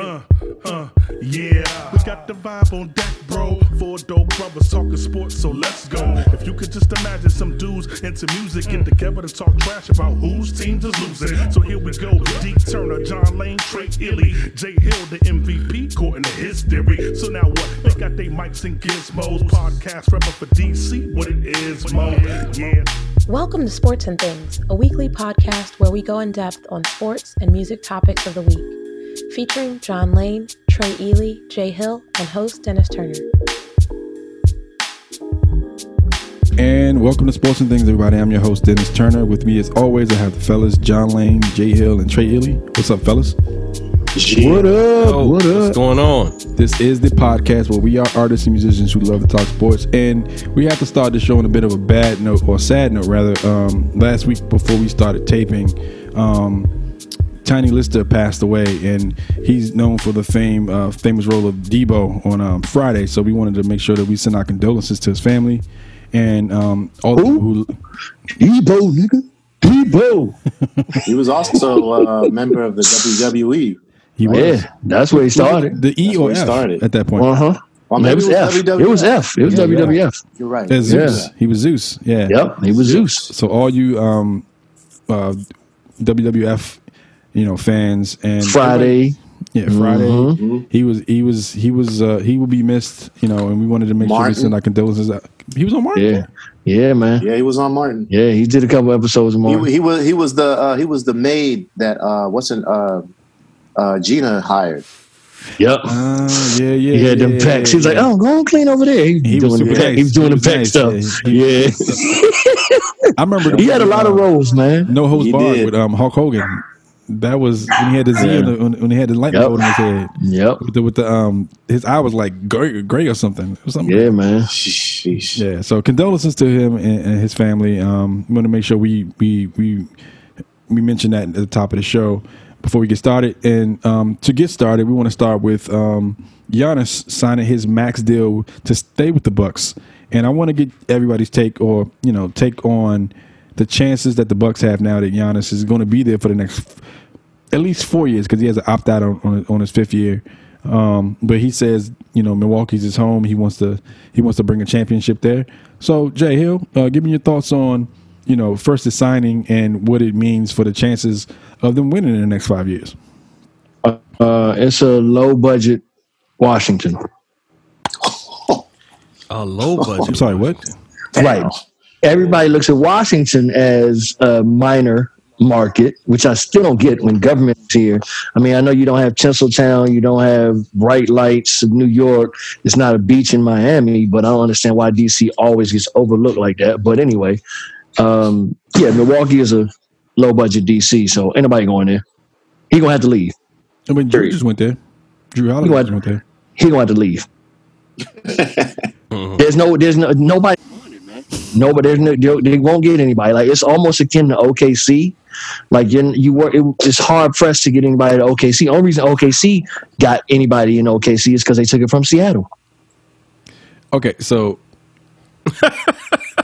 Uh, uh, yeah. We got the vibe on deck, bro. Four dope brothers talking sports, so let's go. If you could just imagine some dudes into music get together to talk trash about whose teams is losing. So here we go. Deep Turner, John Lane, Trey Ely, Jay Hill, the MVP, according to his theory. So now what? They got their mics and gizmos. Podcast rapper for DC, what it is, mo. Yeah. Welcome to Sports and Things, a weekly podcast where we go in depth on sports and music topics of the week, featuring John Lane, Trey Ely, Jay Hill, and host Dennis Turner. And welcome to Sports and Things, everybody. I'm your host, Dennis Turner. With me, as always, I have the fellas, John Lane, Jay Hill, and Trey Ely. What's up, fellas? What up? Oh, what What's up? going on? This is the podcast where we are artists and musicians who love to talk sports. And we have to start the show on a bit of a bad note, or sad note, rather. Um, last week, before we started taping, um, Tiny Lister passed away, and he's known for the fame, uh, famous role of Debo on um, Friday. So we wanted to make sure that we send our condolences to his family and um, all the people who. Debo, nigga. Debo. He was also a member of the WWE. He was Yeah, that's where he started. the E That's or F started. at that point. Uh huh. Well, It was it F. was WWF. It was F. It was Yeah, yeah. WWF. You're right. As Yeah. Zeus, he was Zeus. Yeah. Yep, he was Zeus. So all you um, uh, WWF, you know, fans and Friday. yeah, Friday. Mm-hmm. He was he was he was uh, he will be missed. You know, and we wanted to make sure we Martin. send our condolences. Out. He was on Martin. Yeah, yeah, man. Yeah, he was on Martin. Yeah, he did a couple episodes more. He, he was he was the uh, he was the maid that uh, what's in uh, uh, Gina hired. Yep. Ah, yeah, yeah. He had them yeah, pecs. He was like, "Oh, go on, clean over there." He, He was doing the super pec- He was doing He the was pec nice. stuff. Yeah, Yeah, I remember. The he had a lot of uh, roles, man. No Holds Barred. with um, Hulk Hogan. That was when he had the Z Yeah. the, when, when he had the lightning Yep. bolt on his head. Yep. With the, with the um, his eye was like gray, gray or something. Or something. Yeah, man. Sheesh. Yeah, so condolences to him and, and his family. Um, we want to make sure we we we we mention that at the top of the show before we get started. And um, to get started, we want to start with um, Giannis signing his max deal to stay with the Bucks. And I want to get everybody's take, or you know, take on the chances that the Bucks have now that Giannis is going to be there for the next at least four years because he has an opt out on, on on his fifth year. Um, but he says, you know, Milwaukee's his home. He wants to he wants to bring a championship there. So Jay Hill, uh, give me your thoughts on you know first the signing and what it means for the chances of them winning in the next five years. Uh, it's a low budget Washington. A low I'm budget. sorry, what? Right. Everybody looks at Washington as a minor market, which I still don't get when government's here. I mean, I know you don't have Tinseltown, you don't have bright lights of New York. It's not a beach in Miami, but I don't understand why DC always gets overlooked like that. But anyway, um, yeah, Milwaukee is a low budget DC, so anybody going there. He gonna have to leave. I mean, Jrue just went there. Jrue Holiday What? just went there. He gonna have to leave. There's no, there's no nobody. Nobody, there's no, they, they won't get anybody. Like it's almost akin to OKC. Like you, you work, it, it's hard pressed to get anybody to OKC. Only reason OKC got anybody in OKC is because they took it from Seattle. Okay, so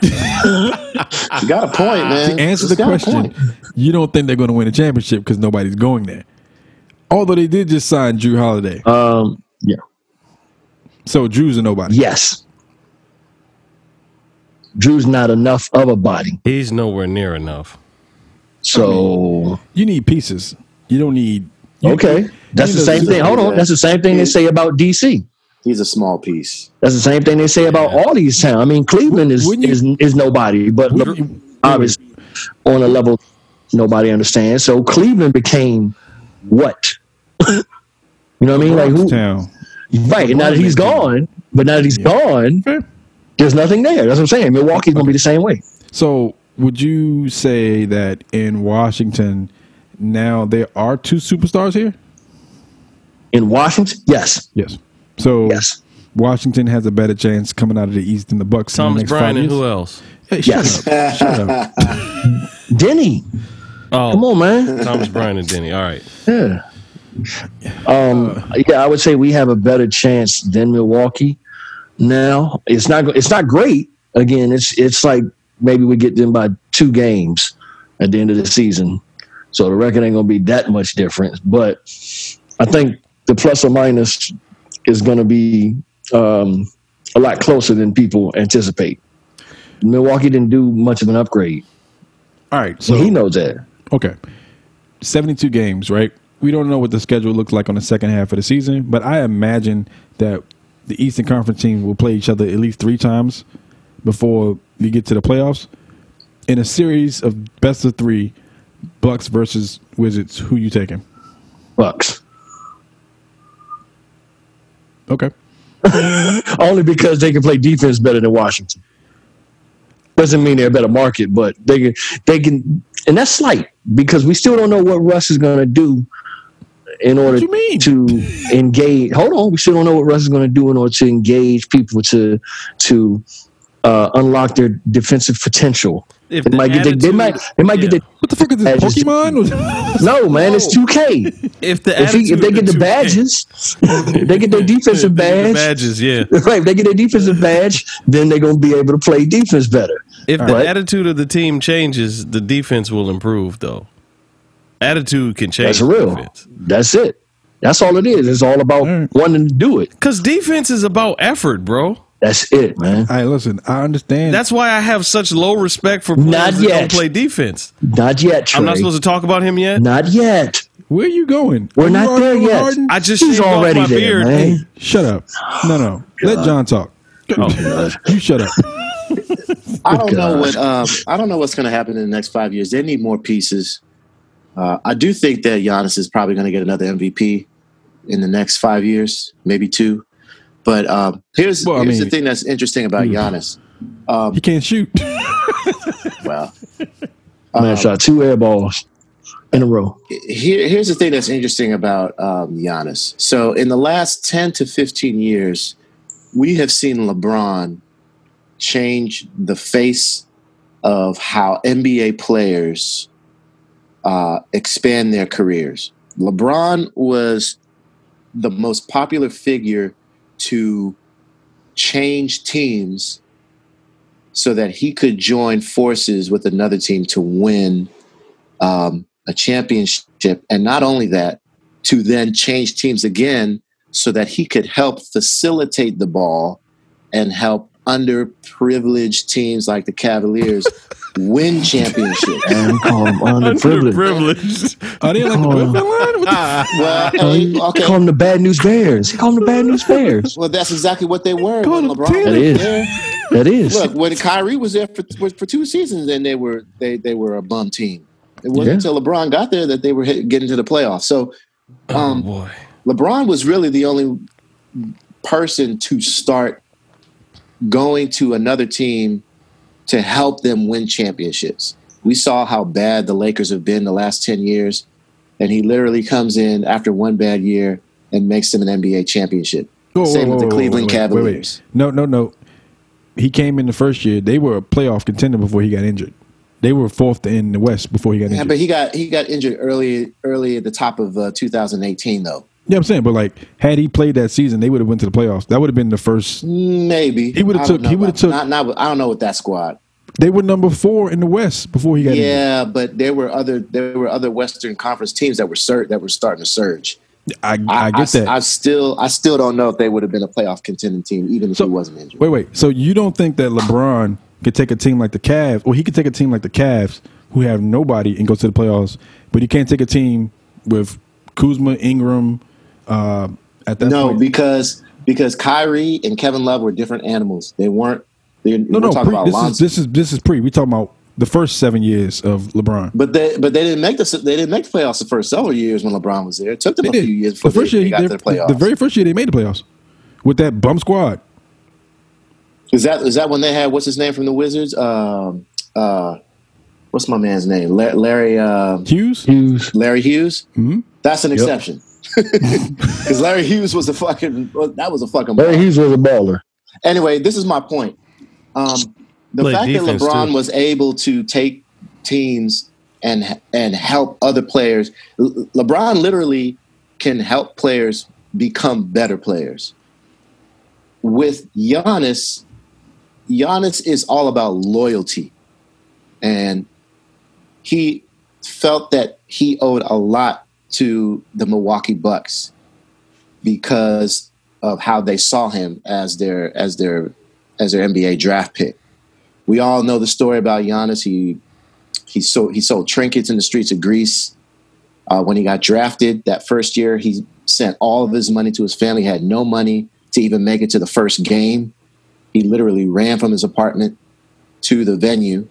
You got a point, man. to answer He's the question, you don't think they're going to win a championship because nobody's going there. Although they did just sign Jrue Holiday, Um, yeah, so Jrue's a nobody. yes. Jrue's not enough of a body, He's nowhere near enough. so You need pieces. You don't need. you- okay. That's the know, same thing. Hold on, that's the same thing they say about DC. He's a small piece. That's the same thing they say about all these towns. I mean, Cleveland is you- is, is nobody, but you- obviously on a level nobody understands. So Cleveland became what? you know what I mean? Like who? Town. Right. And now that he's gone, but now that he's gone, Fair. There's nothing there. That's what I'm saying. Milwaukee's gonna be the same way. So, would you say that in Washington now there are two superstars here? In Washington, yes, Yes. So yes, Washington has a better chance coming out of the East than the Bucks. in the Thomas next Bryant five and who else? Hey, shut Yes. up. Shut up. Deni. Oh, Come on, man. Thomas Bryant and Deni. All right. Yeah. Um, yeah, I would say we have a better chance than Milwaukee. Now it's not it's not great. Again, it's it's like maybe we get them by two games at the end of the season, so the record ain't gonna be that much different. But I think the plus or minus is going to be um, a lot closer than people anticipate. Milwaukee didn't do much of an upgrade. All right. So So he knows that. Okay. 72 games, right? We don't know what the schedule looks like on the second half of the season, but I imagine that the Eastern Conference team will play each other at least three times before we get to the playoffs. In a series of best of three, Bucks versus Wizards, who you taking? Bucks. Okay. Only because they can play defense better than Washington. Doesn't mean they're a better market, but they can they can and that's slight because we still don't know what Russ is gonna do in order to engage hold on, we still don't know what Russ is gonna do in order to engage people to to uh, unlock their defensive potential. If They the might get they, they attitude- might they might yeah. get What the fuck is this, Pokemon? no man, it's two K. If the If, he, if they get the badges, they get their defensive get the badge, badges, yeah. right? If they get their defensive badge, then they're gonna be able to play defense better. If the attitude of the team changes, the defense will improve. Though attitude can change. That's real. Defense. That's it. That's all it is. It's all about All right. wanting to do it. Because defense is about effort, bro. That's it, man. All right, listen, I understand. That's why I have such low respect for players Not that yet. don't play defense. Not yet, Trey. I'm not supposed to talk about him yet. Not yet. Where are you going? We're Are you not there arguing yet. Harden? I just He's already my there, beard. man. Shut up. No, no. Let John talk. Oh. you shut up. I don't know what um, I don't know what's going to happen in the next five years. They need more pieces. Uh, I do think that Giannis is probably going to get another MVP in the next five years, maybe two. But um, here's Well, I mean- the thing that's interesting about Giannis. Um, He can't shoot. well, Man um, shot two air balls in a row. here, here's the thing that's interesting about um, Giannis. So, in the last 10 to 15 years, we have seen LeBron change the face of how NBA players uh, expand their careers. LeBron was the most popular figure to change teams so that he could join forces with another team to win um, a championship. And not only that, to then change teams again so that he could help facilitate the ball and help underprivileged teams like the Cavaliers win championships. And call them underprivileged. Underprivileged. Are they like the Oh. welfare line? What the- well, Oh, hey, okay. call them the bad news bears. Call them the bad news bears. Well, that's exactly what they were Call when them LeBron Taylor. was That is. there. That is. Look, when Kyrie was there for for two seasons, then they were they they were a bum team. It wasn't Yeah. until LeBron got there that they were hit, getting to the playoffs. So, Oh um, boy. LeBron was really the only person to start going to another team to help them win championships. We saw how bad the Lakers have been the last 10 years, and he literally comes in after one bad year and makes them an NBA championship. Whoa, Same whoa, with the whoa, Cleveland. Cavaliers. No, no, no. He came in the first year. They were a playoff contender before he got injured. They were fourth in the West before he got Yeah, injured. but he got he got injured early early at the top of uh, 2018 though. Yeah, I'm saying, but like, had he played that season, they would have went to the playoffs. That would have been the first. Maybe He would've took- know he would've took- Not, not I don't know with that squad. They were number four in the West before he got injured. Yeah, but there were other there were other Western Conference teams that were sur- that were starting to surge. I, I, get that. I, still I still don't know if they would have been a playoff contending team even if So- he wasn't injured. Wait, wait. So you don't think that LeBron could take a team like the Cavs, or he could take a team like the Cavs, who have nobody, and go to the playoffs, but he can't take a team with Kuzma, Ingram, uh, at that No, point? because because Kyrie and Kevin Love were different animals. They weren't. They, no, we're no. talking Pre, about this is this is this is pre. We talking about the first seven years of LeBron. But they but they didn't make the they didn't make the playoffs the first several years when LeBron was there. It took them They a did. few years The first they, year, they got they- to playoffs. the very first year they made the playoffs with that bum squad. Is that is that when they had what's his name from the Wizards? Um, uh, what's my man's name? Larry uh, Hughes. Hughes. Larry Hughes. Mhm. That's an Yep. exception. Because Larry Hughes was a fucking well, that was a fucking. Larry baller. Hughes was a baller. Anyway, this is my point. Um, the Play fact that LeBron too. was able to take teams and and help other players. Le- LeBron literally can help players become better players. With Giannis, Giannis is all about loyalty, and he felt that he owed a lot to the Milwaukee Bucks because of how they saw him as their as their as their NBA draft pick. We all know the story about Giannis. He he sold he sold trinkets in the streets of Greece. Uh, when he got drafted that first year, he sent all of his money to his family. He had no money to even make it to the first game. He literally ran from his apartment to the venue,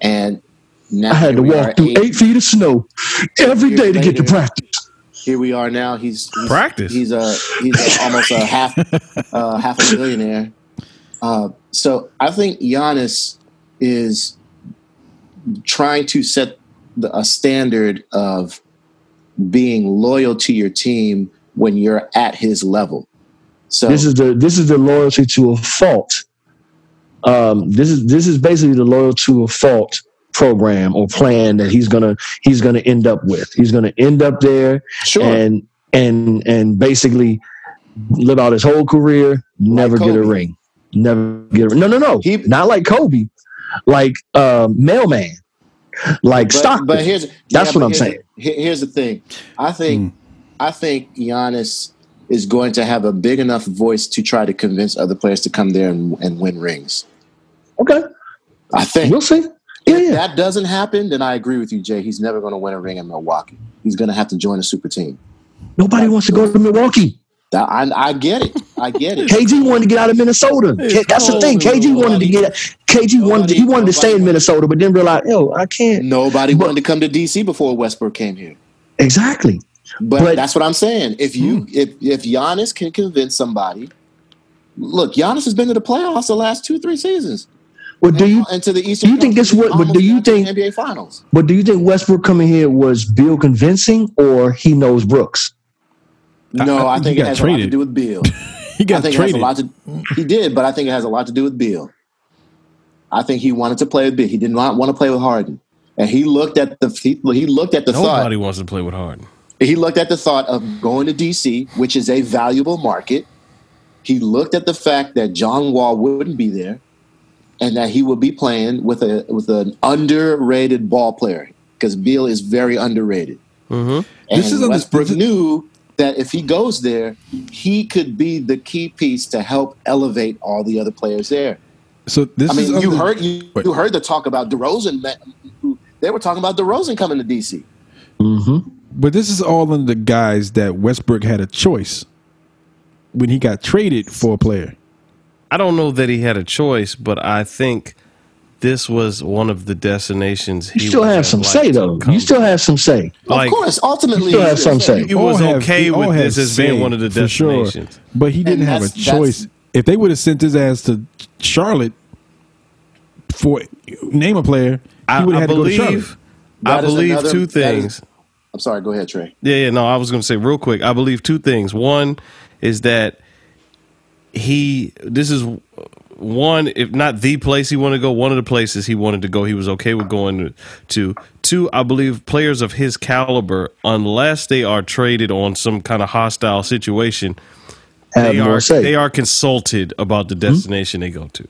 and now I had to here we are walk through eight- eight feet of snow every day years day to get to practice. here we are now. He's, he's Practice. He's a he's a, almost a half uh, half a millionaire. Uh, so I think Giannis is trying to set the, a standard of being loyal to your team when you're at his level. So This is the this is the loyalty to a fault. Um, this is this is basically the loyalty to a fault program or plan that he's gonna he's gonna end up with. He's gonna end up there sure. and and and basically live out his whole career, never get a ring, never get a ring. No, no, no, He- not like Kobe, like um, mailman, like but, Stockton. but here's That's what I'm here's saying. Here's the thing. I think I think Giannis is going to have a big enough voice to try to convince other players to come there and, and win rings. okay, I think we'll see. Yeah, if yeah. that doesn't happen, then I agree with you, Jay. He's never going to win a ring in Milwaukee. He's going to have to join a super team. Nobody wants to go to Milwaukee. That, I, I get it. I get it. KG wanted to get out of Minnesota. K- That's the thing. KG wanted to get. KG wanted. To, he wanted to stay in Minnesota, but then realized, yo, I can't. Nobody wanted to come to DC before Westbrook came here. Exactly. But, But- that's what I'm saying. If you hmm. if if Giannis can convince somebody, look, Giannis has been to the playoffs the last two three seasons. But do you? and to the Eastern? do you think this Conference, would- but do you got to the think- NBA Finals? But do you think Westbrook coming here was Beal convincing, or he knows Brooks? No, I I, think think, it got has a lot to do with Beal. He I got think traded. it has a lot to. He did, but I think it has a lot to do with Beal. I think he wanted to play with Beal. He did not want to play with Harden, and he looked at the he, he looked at the Nobody thought. wants to play with Harden. He looked at the thought of going to DC, which is a valuable market. He looked at the fact that John Wall wouldn't be there, and that he would be playing with a with an underrated ball player because Beal is very underrated. Mm-hmm. And This is under- Westbrook this is- knew that if he goes there, he could be the key piece to help elevate all the other players there. So this I mean, is you under- heard you, you heard the talk about DeRozan. They were talking about DeRozan coming to DC. Mm-hmm. But this is all under the guise that Westbrook had a choice when he got traded for a player. I don't know that he had a choice, but I think this was one of the destinations. You he still would have some say though. You still have some say. Like, of course, ultimately, You still have some say. He was All have- okay all with have this as being one of the for sure. destinations. But he didn't And have a that's- that's- choice. If they would have sent his ass to Charlotte for name a player, he I, would I have to go to Charlotte. believe. I believe another- two that is- things. I'm sorry. Go ahead, Trey. Yeah, yeah, no, I was going to say real quick. I believe two things. One is that he, this is one, if not the place he wanted to go, one of the places he wanted to go, he was okay with going to. Two, I believe players of his caliber, unless they are traded on some kind of hostile situation, Have they are say. they are consulted about the hmm? destination they go to.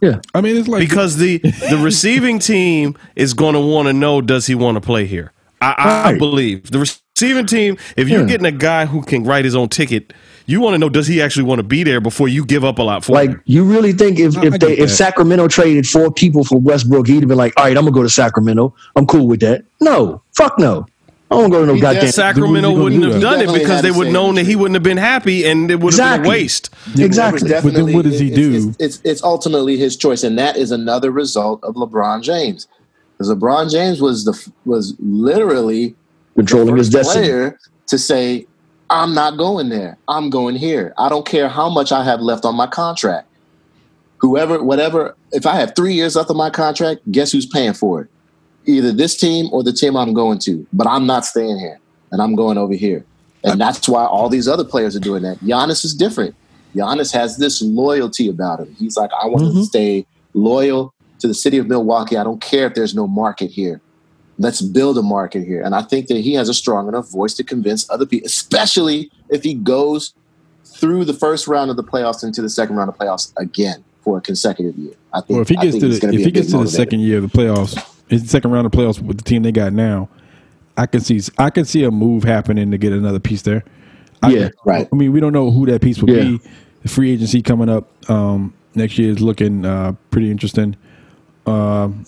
yeah. I mean, it's like Because the the receiving team is going to want to know does he want to play here? I, I, I Right. believe the receiving team. If you're Yeah. getting a guy who can write his own ticket, you want to know does he actually want to be there before you give up a lot for Like him. you really think if, I- I if get they if. Sacramento traded four people for Westbrook, he'd have been like, all right, I'm gonna go to Sacramento. I'm cool with that. No, fuck no. I don't go to no He goddamn. Sacramento Who's he gonna wouldn't have done it because they would have known that he wouldn't have been happy and it would have been a waste. It was Exactly. But then what does he it's- do? It's, it's, it's ultimately his choice, and that is another result of LeBron James. Because LeBron James was the was literally Controlling his first destiny. player to say, "I'm not going there. I'm going here. I don't care how much I have left on my contract. Whoever, whatever. If I have three years left on my contract, guess who's paying for it? Either this team or the team I'm going to. But I'm not staying here, and I'm going over here. And that's why all these other players are doing that. Giannis is different. Giannis has this loyalty about him. He's like, I want Mm-hmm. to stay loyal to the city of Milwaukee. I don't care if there's no market here. Let's build a market here. And I think that he has a strong enough voice to convince other people, especially if he goes through the first round of the playoffs into the second round of playoffs again for a consecutive year. I think, Well, if he gets to the if he gets to the second year of the playoffs, his second round of playoffs with the team they got now, I can see I can see a move happening to get another piece there. I, Yeah, right. I mean, we don't know who that piece will Yeah. be. The free agency coming up um, next year is looking uh, pretty interesting. Um,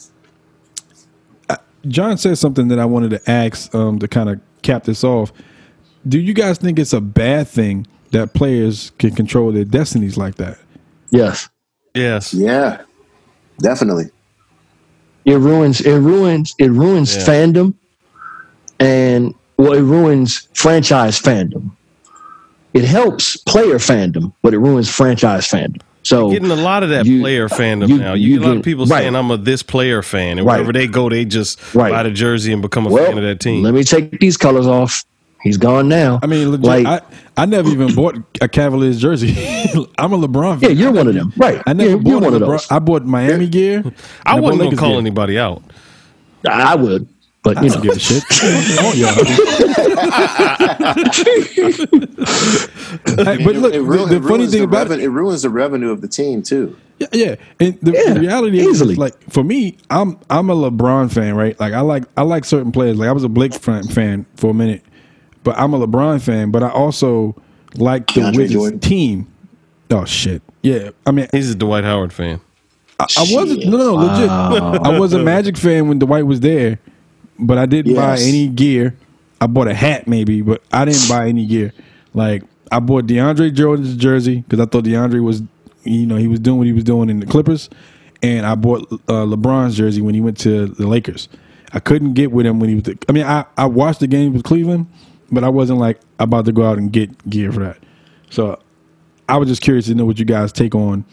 John said something that I wanted to ask um, to kind of cap this off. Do you guys think it's a bad thing that players can control their destinies like that? Yes. Yes. Yeah, definitely. It ruins it ruins it ruins Yeah. fandom and well it ruins franchise fandom. It helps player fandom, but it ruins franchise fandom. So Getting a lot of that you- player fandom you- now. You, you get a lot of people right. saying I'm a this player fan, and Right. wherever they go, they just Right. buy the jersey and become a well, fan of that team. let me take these colors off. He's gone now. I mean, legit, like I, I never even bought a Cavaliers jersey. I'm a LeBron fan. yeah, you're one of them, right? I never yeah, bought one a of those. I bought Miami gear. I and bought wasn't gonna call gear. anybody out. I would, but I you don't know, give a shit. Come on, y'all. Hey, but look, it, the, ru- the it funny thing the about reven- it, it ruins the revenue of the team too. yeah, yeah. And the, Yeah, the reality is, like for me, I'm I'm a LeBron fan, right? Like I like I like certain players. Like I was a Blake fan, fan for a minute, but I'm a LeBron fan. But I also like the DeAndre Wizards Jordan. team. Oh shit! Yeah, I mean, He's a Dwight Howard fan. I, I wasn't no no legit. I was a Magic fan when Dwight was there, but I didn't buy any gear. I bought a hat maybe, but I didn't buy any gear. Like I bought DeAndre Jordan's jersey because I thought DeAndre was, you know, he was doing what he was doing in the Clippers, and I bought uh, LeBron's jersey when he went to the Lakers. I couldn't get with him when he was. I mean, I I watched the game with Cleveland, but I wasn't like about to go out and get gear for that. So I was just curious to know what you guys take on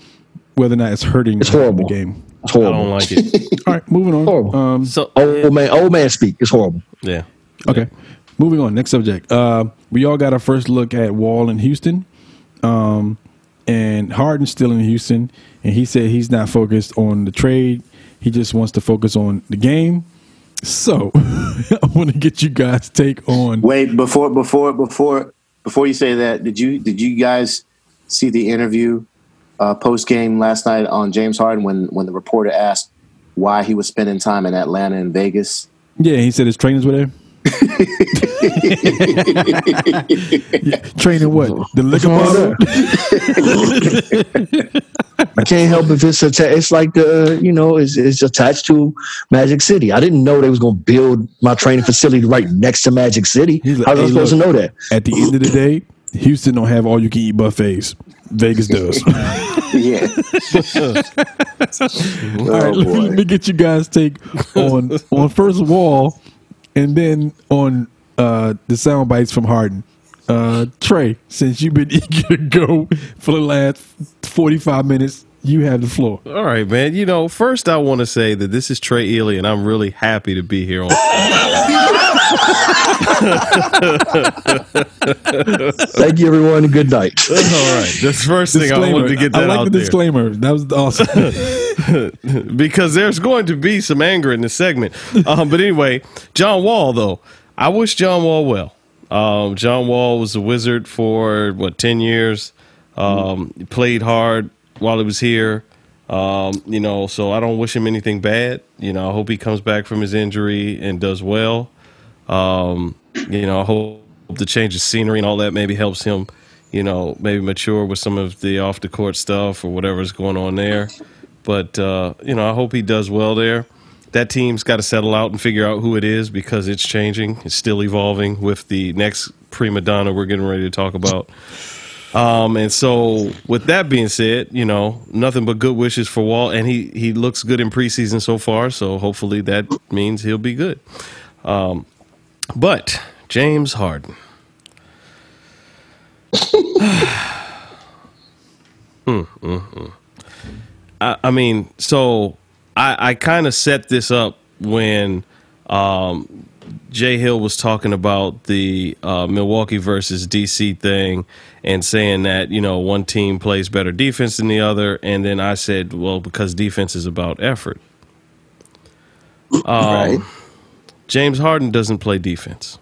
whether or not it's hurting It's the game. It's I don't like it. All right, moving on. Horrible. Um, So Old man, old man speak. It's horrible. yeah. okay, moving on. Next subject. Uh, we all got our first look at Wall in Houston, um, and Harden's still in Houston, and he said he's not focused on the trade. He just wants to focus on the game. So I want to get you guys' take on. Wait, before before before before you say that, did you did you guys see the interview uh, post game last night on James Harden when when the reporter asked why he was spending time in Atlanta and Vegas? Yeah, he said his trainers were there. Training what? The liquor wrong bottle. I can't help if it's atta- it's like the you know it's, it's attached to Magic City. I didn't know they was going to build my training facility right next to Magic City. He's like, How was I supposed look." to know that? At the end of the day, Houston don't have all you can eat buffets. Vegas does. yeah. All right, oh let, me, let me get you guys' take on on first of all, and then on uh, the sound bites from Harden. Uh, Trey, since you've been eager to go for the last forty five minutes, you have the floor. All right, man. You know, first I want to say that this is Trey Ely, and I'm really happy to be here on. Thank you, everyone, good night. All right, that's the first thing I wanted to get that I like out the there. disclaimer. That was awesome. because there's going to be some anger in this segment. Um, but anyway, John Wall, though, I wish John Wall well. Um, John Wall was a wizard for what ten years. Um, he played hard while he was here. Um, you know, so I don't wish him anything bad. You know, I hope he comes back from his injury and does well. Um, you know, I hope the change of scenery and all that maybe helps him. You know, maybe mature with some of the off the court stuff or whatever's going on there. But uh, you know, I hope he does well there. That team's got to settle out and figure out who it is because it's changing. It's still evolving with the next prima donna we're getting ready to talk about. Um, and so, with that being said, you know, nothing but good wishes for Wall, and he he looks good in preseason so far. So hopefully that means he'll be good. Um, but James Harden. Mm, mm, mm. I, I mean, so I, I kind of set this up when um, Jay Hill was talking about the uh, Milwaukee versus DC thing and saying that you know one team plays better defense than the other, and then I said, well, because defense is about effort. Um, Right. James Harden doesn't play defense.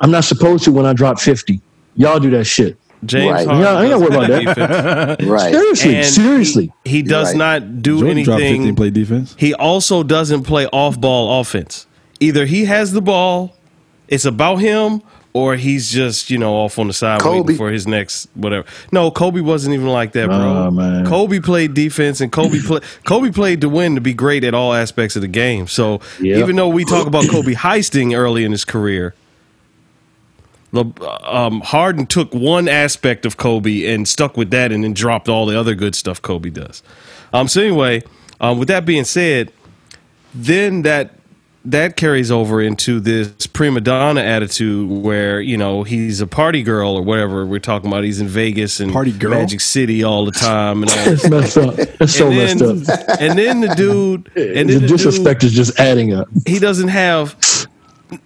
I'm not supposed to when I drop 50. Y'all do that shit. James Right. Harden Yeah, I ain't doesn't play about defense. Right. Seriously, And seriously. He, he does right. not do Jordan dropped 50 anything. and play defense. He also doesn't play off ball offense. Either he has the ball, it's about him, or he's just, you know, off on the side Kobe. waiting for his next whatever. No, Kobe wasn't even like that, bro. Man. Kobe played defense and Kobe play, Kobe played to win to be great at all aspects of the game. So Yep. even though we talk about Kobe heisting early in his career, um, Harden took one aspect of Kobe and stuck with that, and then dropped all the other good stuff Kobe does. Um, so anyway, um, with that being said, then that that carries over into this prima donna attitude where you know he's a party girl or whatever we're talking about. He's in Vegas and Party girl? Magic City all the time, and all this. It's messed up. It's so and messed then, up. and then the dude, and the then the disrespect dude, is just adding up. he doesn't have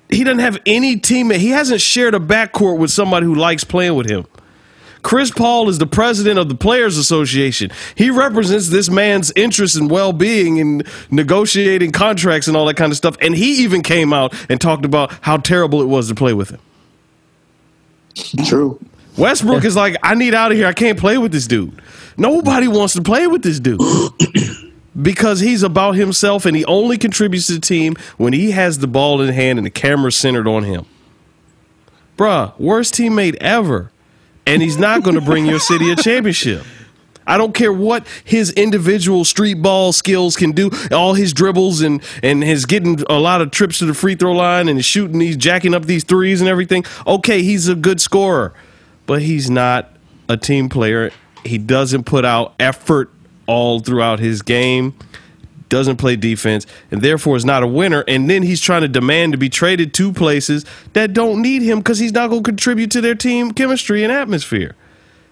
he doesn't have any teammate. He hasn't shared a backcourt with somebody who likes playing with him. Chris Paul is the president of the Players Association. He represents this man's interest and well being in negotiating contracts and all that kind of stuff. And he even came out and talked about how terrible it was to play with him. True. Westbrook is like, I need out of here. I can't play with this dude. Nobody wants to play with this dude because he's about himself and he only contributes to the team when he has the ball in hand and the camera's centered on him. Bruh, worst teammate ever. And he's not going to bring your city a championship. I don't care what his individual street ball skills can do, all his dribbles and and his getting a lot of trips to the free throw line and shooting these jacking up these threes and everything. Okay, he's a good scorer, but he's not a team player. He doesn't put out effort all throughout his game. Doesn't play defense and therefore is not a winner. And then he's trying to demand to be traded to places that don't need him because he's not going to contribute to their team chemistry and atmosphere.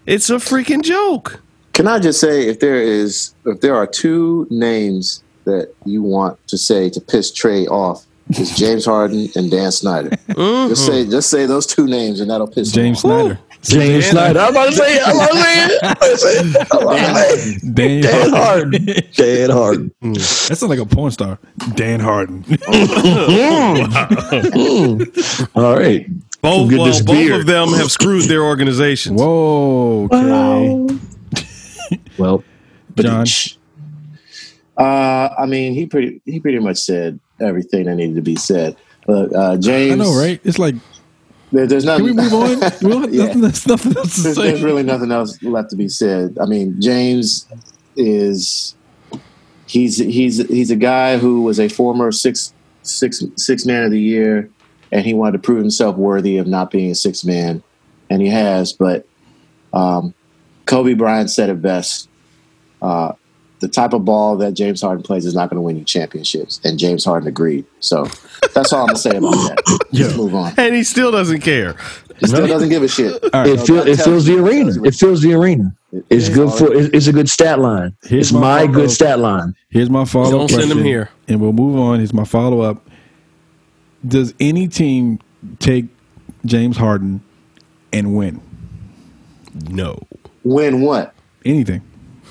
It's a freaking joke. Can I just say, if there is, if there are two names that you want to say to piss Trey off, it's James Harden and Dan Snyder. Mm-hmm. Just say, just say those two names, and that'll piss him James off. Snyder. James Snyder. I'm about to say. I'm about to say it. I'm about to say it. I'm about to say. Dan, Dan Harden. Harden. Dan Harden. That sounds like a porn star. Dan Harden. All right. Both, well, both beard. of them have screwed their organizations. Whoa. Okay. Well, John. Uh, I mean, he pretty he pretty much said everything that needed to be said. But uh, James, I know, right? It's like, There, there's can nothing. we move on? Yeah. nothing, there's nothing else to there's, say. there's really nothing else left to be said. I mean, James is he's he's he's a guy who was a former six six six man of the year, and he wanted to prove himself worthy of not being a six man, and he has. But um, Kobe Bryant said it best. Uh, the type of ball that James Harden plays is not going to win you championships, and James Harden agreed. So that's all I'm gonna say about that. Let's move on. And he still doesn't care. He still doesn't give a shit. it, feel, it fills the arena. It fills the arena. It's good for. It's it's a good stat line. Here's It's my my good stat line. Here's my follow up Don't up send question. him here. And we'll move on. Here's my follow up. Does any team take James Harden and win? No. Win what? Anything.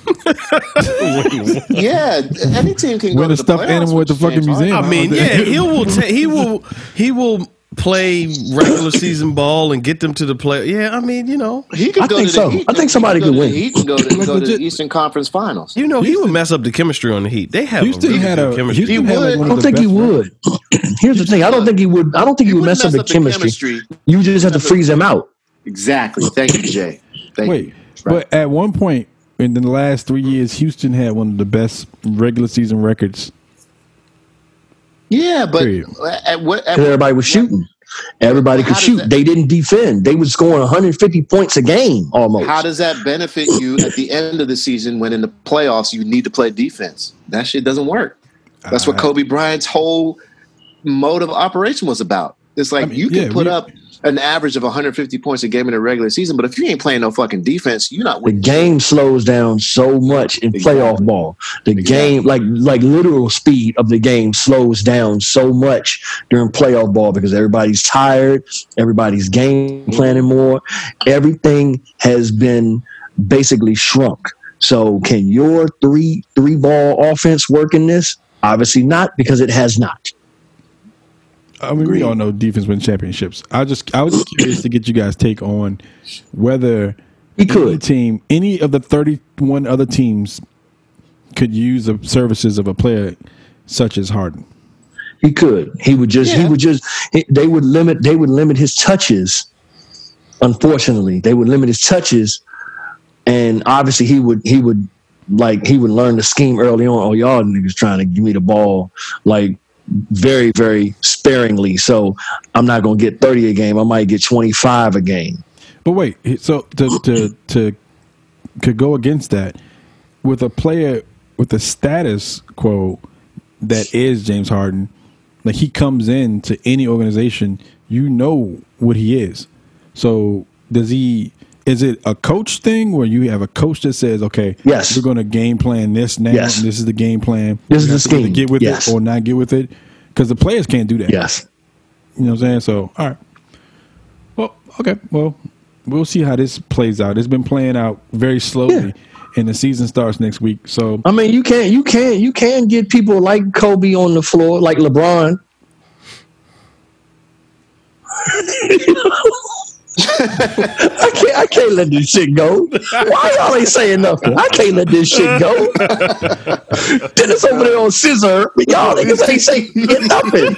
Yeah, any team can go Win to a the stuffed animal at the with fucking James museum. I mean, yeah, he will. Ta- he will. He will play regular season ball and get them to the play. Yeah, I mean, you know, He could I go think to so. Heat. I think somebody He could could go to win. He can go to, go to the Eastern Conference Finals. you know, he would mess up the chemistry on the Heat. They have Houston a really had good a chemistry. Houston He had like would. I don't think he would. Here's the thing. I don't think he would. I don't think he, would wouldn't mess up the chemistry. You just have to freeze him out. Exactly. Thank you, Jay. Thank Wait, you. Right. but at one point in the last three years, Houston had one of the best regular season records. Yeah, but Period. at what? At Because everybody was shooting. Everybody could shoot. that- They didn't defend. They was scoring 150 points a game almost. How does that benefit you at the end of the season when in the playoffs you need to play defense? That shit doesn't work. That's what uh, Kobe Bryant's whole mode of operation was about. It's like I mean, you can yeah, put we- up an average of 150 points a game in a regular season, but if you ain't playing no fucking defense, you're not Winning. The game slows down so much in playoff ball. The game, like like literal speed of the game, slows down so much during playoff ball because everybody's tired, everybody's game mm-hmm. planning more. Everything has been basically shrunk. So, can your three three ball offense work in this? Obviously not, because it has not. I mean, we all know defense wins championships. I just I was just curious to get you guys' take on whether He any could. team, any of the thirty-one other teams, could use the services of a player such as Harden. He could. He would just. He would just. They would limit. They would limit his touches. Unfortunately, they would limit his touches, and obviously he would. He would like he would learn the scheme early on. Oh, y'all niggas trying to give me the ball like very, very sparingly. So I'm not gonna get 30 a game. I might get 25 a game. But wait, so to to to could go against that with a player with the status quo that is James Harden, like he comes in to any organization, you know what he is. So does he? Is it a coach thing where you have a coach that says, "Okay, Yes. we're going to game plan this now. Yes. and this is the game plan. This is the scheme. Get with Yes. it or not get with it, because the players can't do that. Yes. You know what I'm saying? So, all right. Well, okay. Well, we'll see how this plays out. It's been playing out very slowly, and the season starts next week. So, I mean, you can't, you can't, you can get people like Kobe on the floor, like LeBron. I can't I can't let this shit go. Why y'all ain't saying nothing? I can't let this shit go. Dennis over there on scissor. Y'all niggas ain't saying nothing.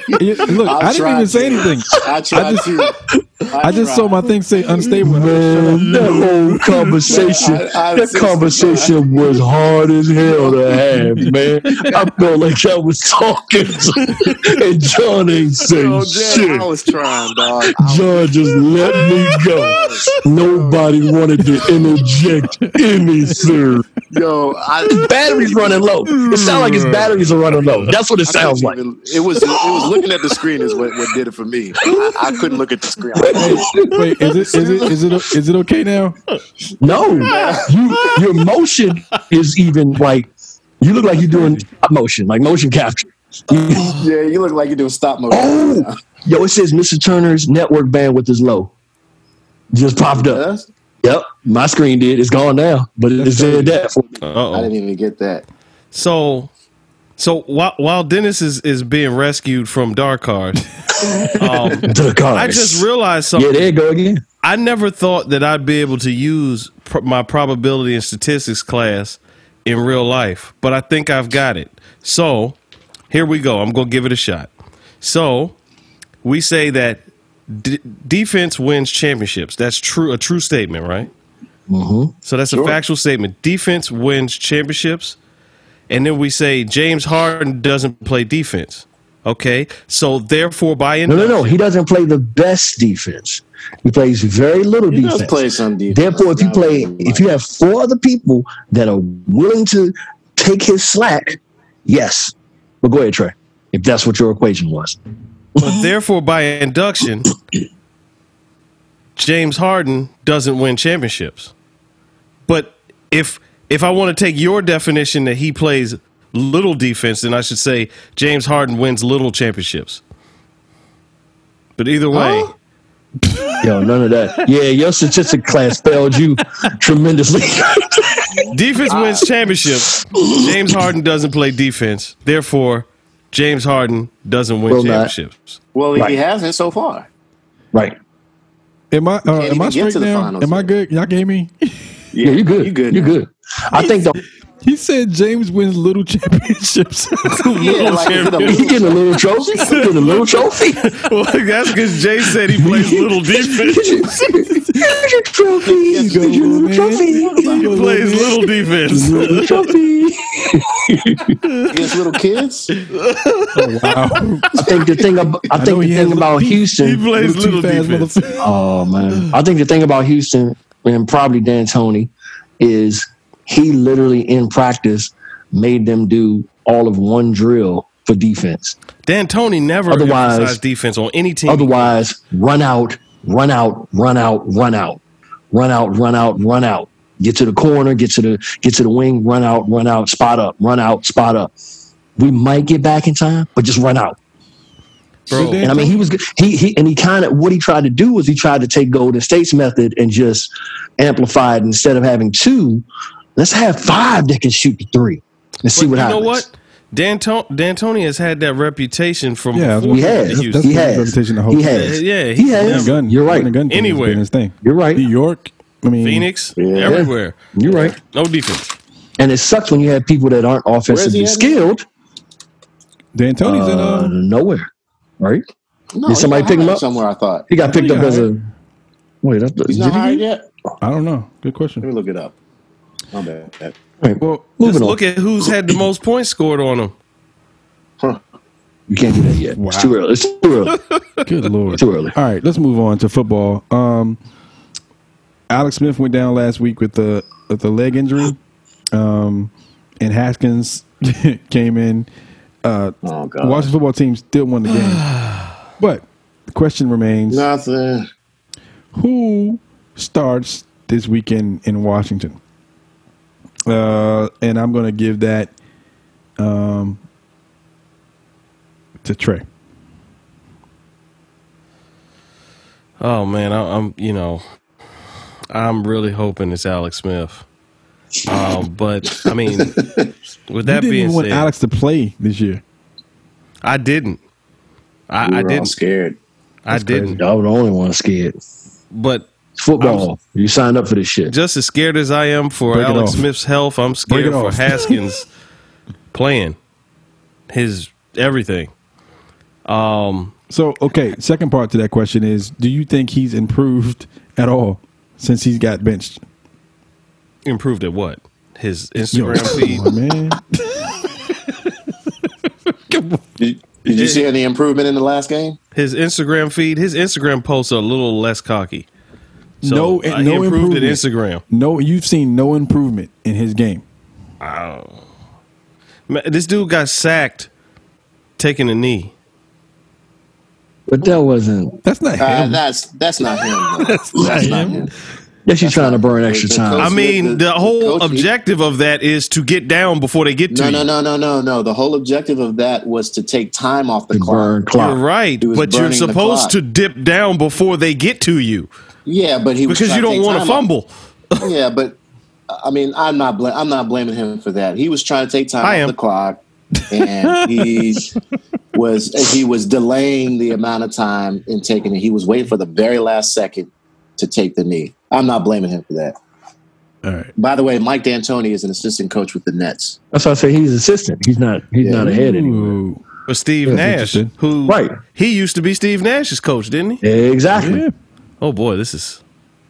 Look, I'll I didn't try even say anything. I tried just- to. I just saw my thing say unstable. Man, that whole conversation, I- I that conversation was hard as hell to have, man. I felt like I was talking, to, and John ain't saying Oh, Jen, shit. I was trying, dog. Was- John just let me go. Nobody wanted to interject anything. Yo, I, Batteries running low. It sounds like his mm. batteries are running low. That's what it sounds like. even- it was it was looking at the screen is what, what did it for me. I, I couldn't look at the screen. Wait, is it is it is it is it okay now? No, you, your motion is even like you look like you're doing motion, like motion capture. Yeah, you look like you're doing stop motion. Oh, yo, it says Mr. Turner's network bandwidth is low. Just popped up. Yes? Yep, my screen did. It's gone now, but it said that. For me. I Uh-oh. didn't even get that. So, so while while Dennis is, is being rescued from dark card, um, The. I just realized something. yeah, something. there you go again. I never thought that I'd be able to use pr- my probability and statistics class in real life, but I think I've got it. So, here we go. I'm going to give it a shot. So, we say that d- defense wins championships. That's true, a true statement, right? Mm-hmm. So that's a factual statement. Defense wins championships, and then we say James Harden doesn't play defense. Okay, so therefore, by No, no, no. He doesn't play the best defense. He plays very little He defense. does play some defense. Therefore, if you play, if you have four other people that are willing to take his slack, yes. But go ahead, Trey. If that's what your equation was. But therefore, by induction, James Harden doesn't win championships. But if if I want to take your definition that he plays little defense, then I should say James Harden wins little championships. But either way, Yo, none of that. Yeah, your statistic class failed you tremendously. defense wins championships. James Harden doesn't play defense. Therefore, James Harden doesn't win Will not. championships. Well, Right. he hasn't so far. right. Am I uh, am even I get straight to the now? finals Am I yet. good? Y'all gave me. Yeah, you good. You good? You now. good. I think the He said James wins little championships. Yeah, like is he getting a little trophy. He getting a little trophy. well, that's because Jay said he plays little defense. Here's your trophy. Here's your little trophy. He plays little defense. Little trophy. against little kids. oh, wow. I think the thing about I think he the thing about little- Houston. He plays little Too fast, defense. Oh man, I think the thing about Houston and probably D'Antoni is he literally in practice made them do all of one drill for defense. D'Antoni never Otherwise- emphasized defense on any team. Otherwise, run out run out, run out, run out, run out, run out, run out. Get to the corner, get to the get to the wing, run out, run out, spot up, run out, spot up. We might get back in time, but just run out. Bro, And I mean, he was he he and he kind of what he tried to do was he tried to take Golden State's method and just amplify it instead of having two. Let's have five that can shoot the three and see but what you happens. know what? Danton- D'Antoni has had that reputation from Yeah, I before He has. to Houston. He has. reputation the whole He time. has. Yeah, He he's has. Gun, You're right. running gun thing has Anywhere. his thing. You're right. New York. I mean, Phoenix, Yeah. everywhere. You're right. No defense. And it sucks when you have people that aren't offensively skilled D'Antoni's in. uh, Um, nowhere. Right? No, Did somebody he's pick him up? somewhere? I thought He got picked he up got as a wait. That's, he's not he hired get- yet. I don't know. Good question. Let me look it up. My bad. Right. Well, Moving Just on. look at who's had the most points scored on him. Huh. You can't do that yet. Wow. It's too early. It's too early. Good lord. Too early. All right, let's move on to football. Um, Alex Smith went down last week with the with the leg injury, um, and Haskins came in. Uh, Oh god. Washington football team still won the game, but the question remains: Nothing. Who starts this weekend in Washington? Uh, and I'm going to give that um, to Trey. Oh man, I, I'm you know, I'm really hoping it's Alex Smith. Um, but I mean, with You that didn't being want said, Alex to play this year. I didn't. I, We I were all didn't. scared. I didn't. Y'all were the only one scared. But It's football. you signed up for this shit. just as scared as I am for Break Alex. Smith's health, I'm Break scared it for off. Haskins playing his everything. Um, So, okay, second part to that question is do you think he's improved at all since he's got benched? Improved at what? His Yo, Instagram feed. on, man. Did, did you see any improvement in the last game? His Instagram feed. His Instagram posts are a little less cocky. So, no, uh, he no improved improvement. at Instagram. No, you've seen no improvement in his game. Man, this dude got sacked taking a knee. But that wasn't. That's not Uh, him. that's that's not him. though. that's not him. Yeah, she's trying to burn extra time. I mean, the- the, the whole coach- objective of that is to get down before they get to No, you. no, no, no, no, no. The whole objective of that was to take time off the clock. burn clock. You're right, but you're supposed to dip down before they get to you Yeah, but he was because you don't want to take time off. fumble. Yeah, but I mean, I'm not bl- I'm not blaming him for that. He was trying to take time I off am. the clock, and he was he was delaying the amount of time in taking it. He was waiting for the very last second to take the knee. I'm not blaming him for that. All right. By the way, Mike D'Antoni is an assistant coach with the Nets. That's why I say he's assistant. He's not. He's Yeah. not ahead anymore. Ooh. But Steve That's Nash, who Right. he used to be Steve Nash's coach, didn't he? Exactly. Yeah. Oh boy, this is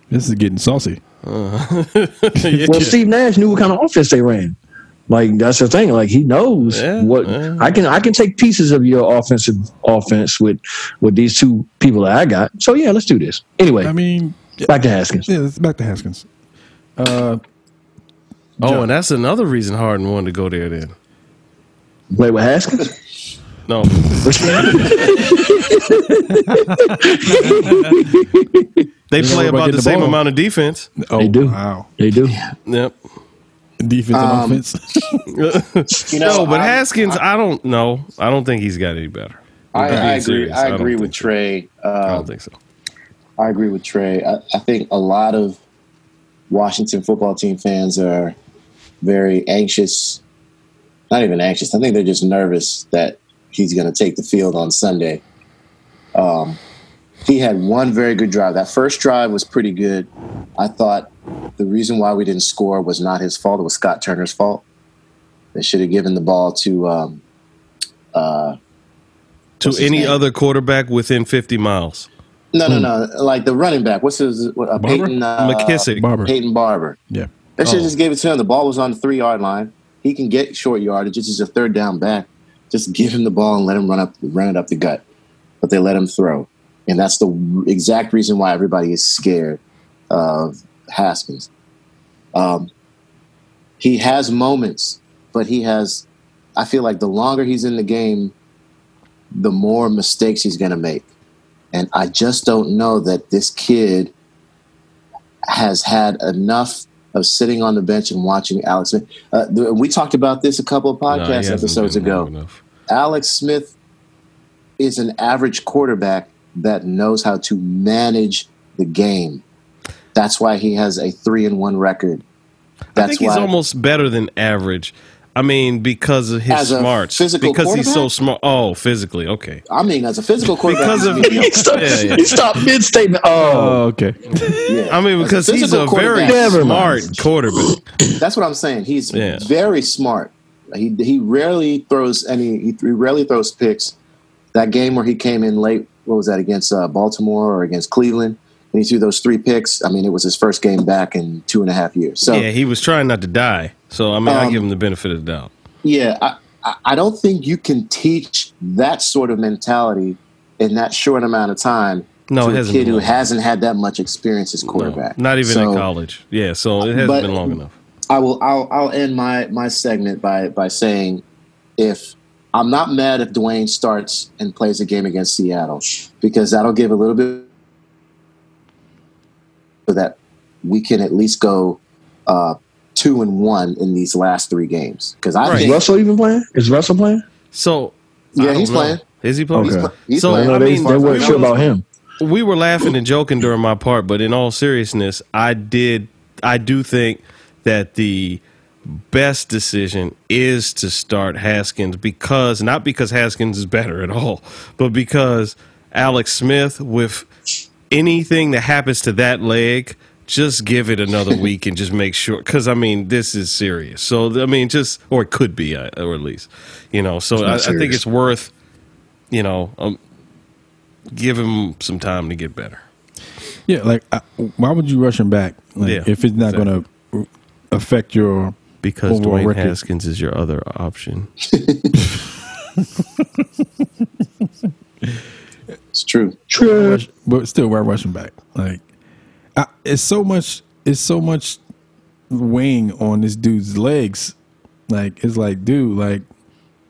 This is getting saucy. Uh, well, Steve Nash knew what kind of offense they ran. Like that's the thing. Like he knows Yeah, what yeah. I can. I can take pieces of your offensive offense with with these two people that I got. So yeah, let's do this. Anyway, I mean, back to Haskins. yeah, it's back to Haskins. Uh, Oh, and that's another reason Harden wanted to go there then. Play with Haskins. No. They play about about the the same ball. amount of defense. oh, They do. Wow. They do. Yep. Defense and Um, offense. You know, no, but I'm- Haskins, I, don't know. I don't think he's got any better. I, I agree. serious, I don't agree with so. Trey. I Uh, don't think so. I agree with Trey. I, I think a lot of Washington football team fans are very anxious. Not even anxious. I think they're just nervous that he's going to take the field on Sunday. Um, he had one very good drive. That first drive was pretty good. I thought the reason why we didn't score was not his fault. It was Scott Turner's fault. They should have given the ball to um, uh, To any name? other quarterback within 50 miles. no, no, no, like the running back. What's his what, uh, Barber? Peyton uh, McKissic. Barber. Peyton Barber. Yeah. They should Oh. just gave it to him. The ball was on the three yard line. He can get short yardage. This is a third down back. Just give him the ball and let him run up, run it up the gut. But they let him throw, and that's the exact reason why everybody is scared of Haskins. Um, he has moments, but he has. I feel like the longer he's in the game, the more mistakes he's going to make. And I just don't know that this kid has had enough of sitting on the bench and watching Alex Smith. Uh, we talked about this a couple of No, podcast hasn't episodes ago. Alex Smith is an average quarterback that knows how to manage the game. That's why he has a three and one record. That's I think he's why almost better than average. I mean, because of his smarts. physical because he's so smart. Oh, physically, okay. I mean, as a physical quarterback, Because of he stopped, Yeah, yeah. he stopped mid statement. Oh, Oh, okay. yeah. I mean, As because he's a very smart quarterback. That's what I'm saying. He's Yeah. very smart. He he rarely throws any. He, he rarely throws picks. That game where he came in late, what was that against uh, Baltimore or against Cleveland? And he threw those three picks. I mean, it was his first game back in two and a half years. So yeah, he was trying not to die. So I mean, I Um, give him the benefit of the doubt. Yeah, I, I- I don't think you can teach that sort of mentality in that short amount of time No, to a kid who hasn't had that much experience as No, quarterback. not even So in college. Yeah, so it hasn't been long enough. I will. I'll, I'll end my my segment by by saying, if I'm not mad if Dwayne starts and plays a game against Seattle because that'll give a little bit so that we can at least go uh, two and one in these last three games. Because I Right. is Russell even playing? Is Russell playing? So Yeah, he's know. playing. Is he playing? Okay. he's so I playing. know I mean, they weren't sure about him. we were laughing and joking during my part, but in all seriousness, I did I do think that the best decision is to start Haskins because not because Haskins is better at all, but because Alex Smith with anything that happens to that leg just give it another week and just make sure because I mean this is serious. So I mean just or it could be uh, or at least you know. So I, I think it's worth you know um, give him some time to get better. Yeah, like I, why would you rush him back? Like Yeah, if it's not exactly. going to affect your Because overall Dwayne record. Haskins is your other option. It's true. True. but still, why rush him back? Like I, it's so much. It's so much weighing on this dude's legs. Like it's like, dude, like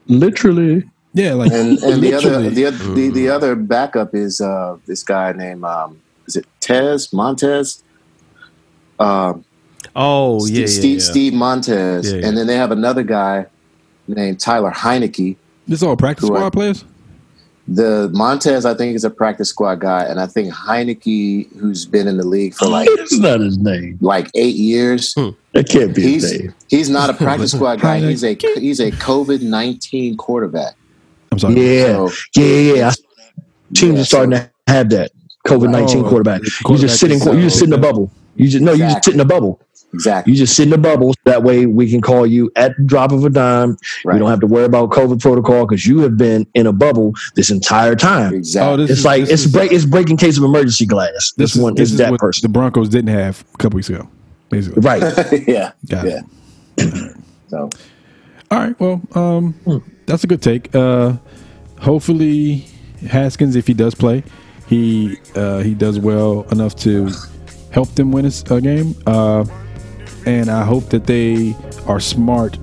Literally. yeah, like And and the other the other the, the other backup is uh, this guy named um, is it Tez Montez? Um, Oh yeah, yeah, Steve, yeah. Steve Montez, Yeah, yeah. and then they have another guy named Tyler Heinicke. this all practice Correct. squad players. The Montez, I think, is a practice squad guy, and I think Heinicke, who's been in the league for like It's not his name. like eight years, That can't be his he's name. he's not a practice squad guy. He's a he's a COVID nineteen quarterback. I'm sorry. Yeah. So, Yeah, yeah, yeah. Teams yeah, are starting so- to have that COVID nineteen Oh, quarterback. You quarterback just sit in. is, You just uh, sit in a bubble. You just no. You just sit in a bubble. Exactly. You just sit in a bubble. That way we can call you at the drop of a dime. Right. We don't have to worry about COVID protocol because you have been in a bubble this entire time. Exactly. Oh, this It's is- like this it's is- break. It's breaking case of emergency glass. This, one this is, that what person. the Broncos didn't have a couple weeks ago. Basically, right. yeah. Got yeah. it. So All right. Well, um, that's a good take. Uh, hopefully, Haskins, if he does play, he uh, he does well enough to help them win a game. Uh, and I hope that they are smart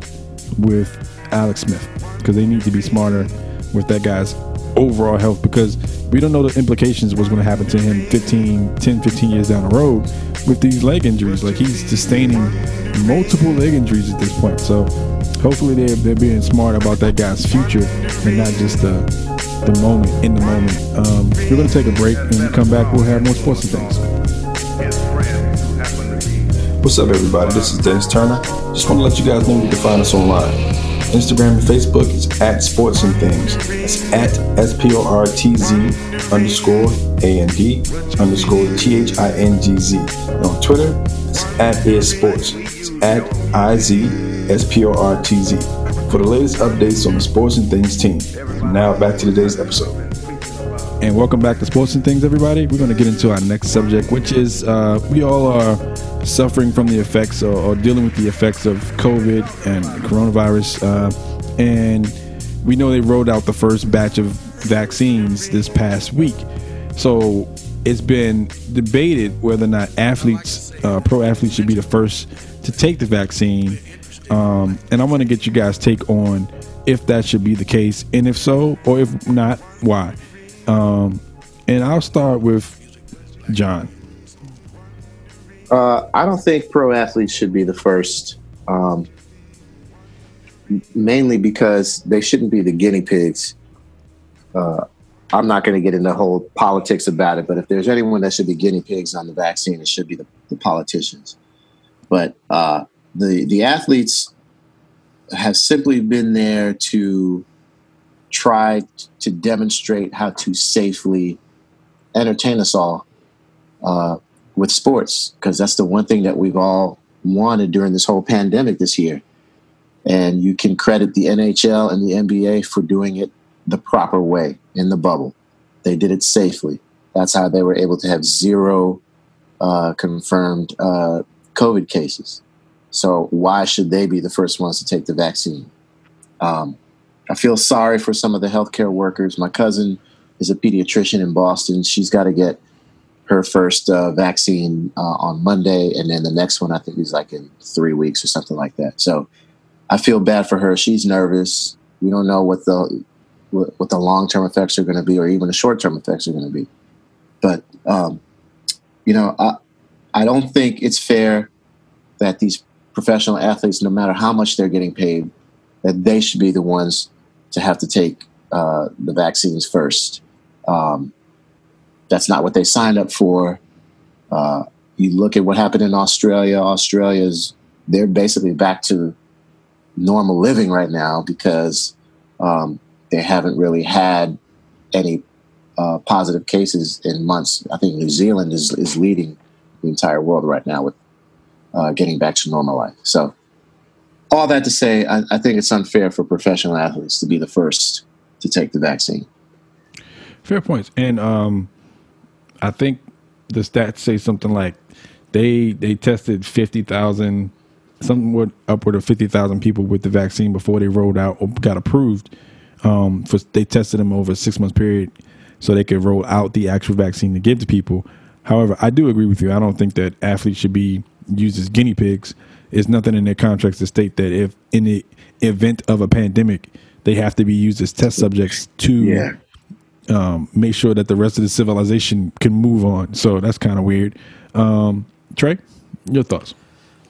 with Alex Smith because they need to be smarter with that guy's overall health because we don't know the implications of what's going to happen to him 15 10 15 years down the road with these leg injuries. Like he's sustaining multiple leg injuries at this point. So hopefully they're, they're being smart about that guy's future and not just the the moment in the moment. Um, we're going to take a break. And come back we'll have more sports and things What's up, everybody? This is Dennis Turner. Just want to let you guys know you can find us online. Instagram and Facebook is at Sports and Things. That's at S P O R T Z underscore A N D underscore T H I N G Z. And on Twitter, it's at is Sports. It's at I Z S P O R T Z. For the latest updates on the Sports and Things team. Now back to today's episode. And welcome back to Sports and Things, everybody. We're going to get into our next subject, which is uh, we all are suffering from the effects or, or dealing with the effects of COVID and coronavirus. Uh, and we know they rolled out the first batch of vaccines this past week. So it's been debated whether or not athletes, uh, pro athletes, should be the first to take the vaccine. Um, and I want to get you guys' take on if that should be the case, and if so, or if not, why. Um, And I'll start with John. Uh, I don't think pro athletes should be the first, um, mainly because they shouldn't be the guinea pigs. Uh, I'm not going to get into whole politics about it, but if there's anyone that should be guinea pigs on the vaccine, it should be the, the politicians. But uh, the the athletes have simply been there to try to demonstrate how to safely entertain us all uh, with sports, because that's the one thing that we've all wanted during this whole pandemic this year. And you can credit the NHL and the NBA for doing it the proper way in the bubble. They did it safely. That's how they were able to have zero uh, confirmed uh, COVID cases. So why should they be the first ones to take the vaccine? Um, I feel sorry for some of the healthcare workers. My cousin is a pediatrician in Boston. She's got to get her first uh, vaccine uh, on Monday, and then the next one I think is like in three weeks or something like that. So I feel bad for her. She's nervous. We don't know what the what, the long term effects are going to be, or even the short term effects are going to be. But um, you know, I I don't think it's fair that these professional athletes, no matter how much they're getting paid, that they should be the ones to have to take uh, the vaccines first. Um, that's not what they signed up for. Uh, you look at what happened in Australia. Australia's they're basically back to normal living right now because um, they haven't really had any uh, positive cases in months. I think New Zealand is is leading the entire world right now with uh, getting back to normal life. So, all that to say, I, I think it's unfair for professional athletes to be the first to take the vaccine. Fair points, and um, I think the stats say something like they they tested fifty thousand, somewhat upward of fifty thousand people with the vaccine before they rolled out or got approved. Um, for they tested them over a six month period, so they could roll out the actual vaccine to give to people. However, I do agree with you. I don't think that athletes should be used as guinea pigs. There's nothing in their contracts to state that if in the event of a pandemic, they have to be used as test subjects to Yeah. um, make sure that the rest of the civilization can move on. So that's kind of weird. Um, Trey, your thoughts?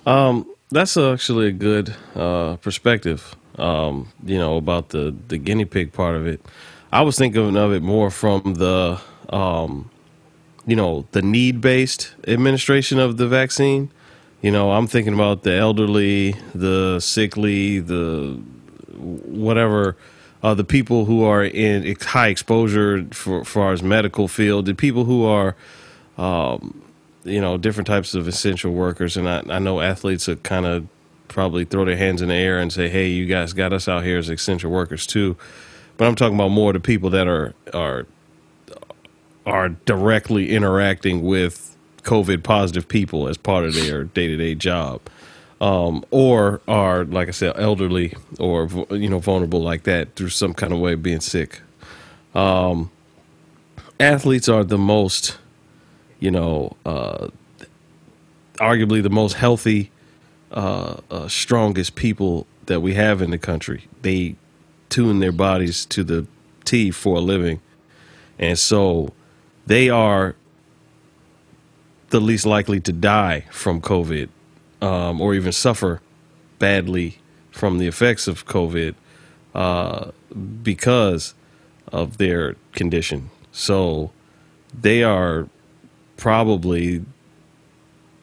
Um, that's actually a good uh, perspective. Um, you know about the the guinea pig part of it. I was thinking of it more from the um, you know the need based administration of the vaccine. You know, I'm thinking about the elderly, the sickly, the whatever, uh, the people who are in high exposure for, far as medical field, the people who are, um, you know, different types of essential workers. And I, I know athletes are kind of probably throw their hands in the air and say, "Hey, you guys got us out here as essential workers too." But I'm talking about more the people that are are are directly interacting with COVID positive people as part of their day to day job, um, or are like I said, elderly or you know vulnerable like that through some kind of way of being sick. Um, athletes are the most, you know, uh, arguably the most healthy, uh, uh, strongest people that we have in the country. They tune their bodies to the T for a living, and so they are the least likely to die from COVID um, or even suffer badly from the effects of COVID uh, because of their condition. So they are probably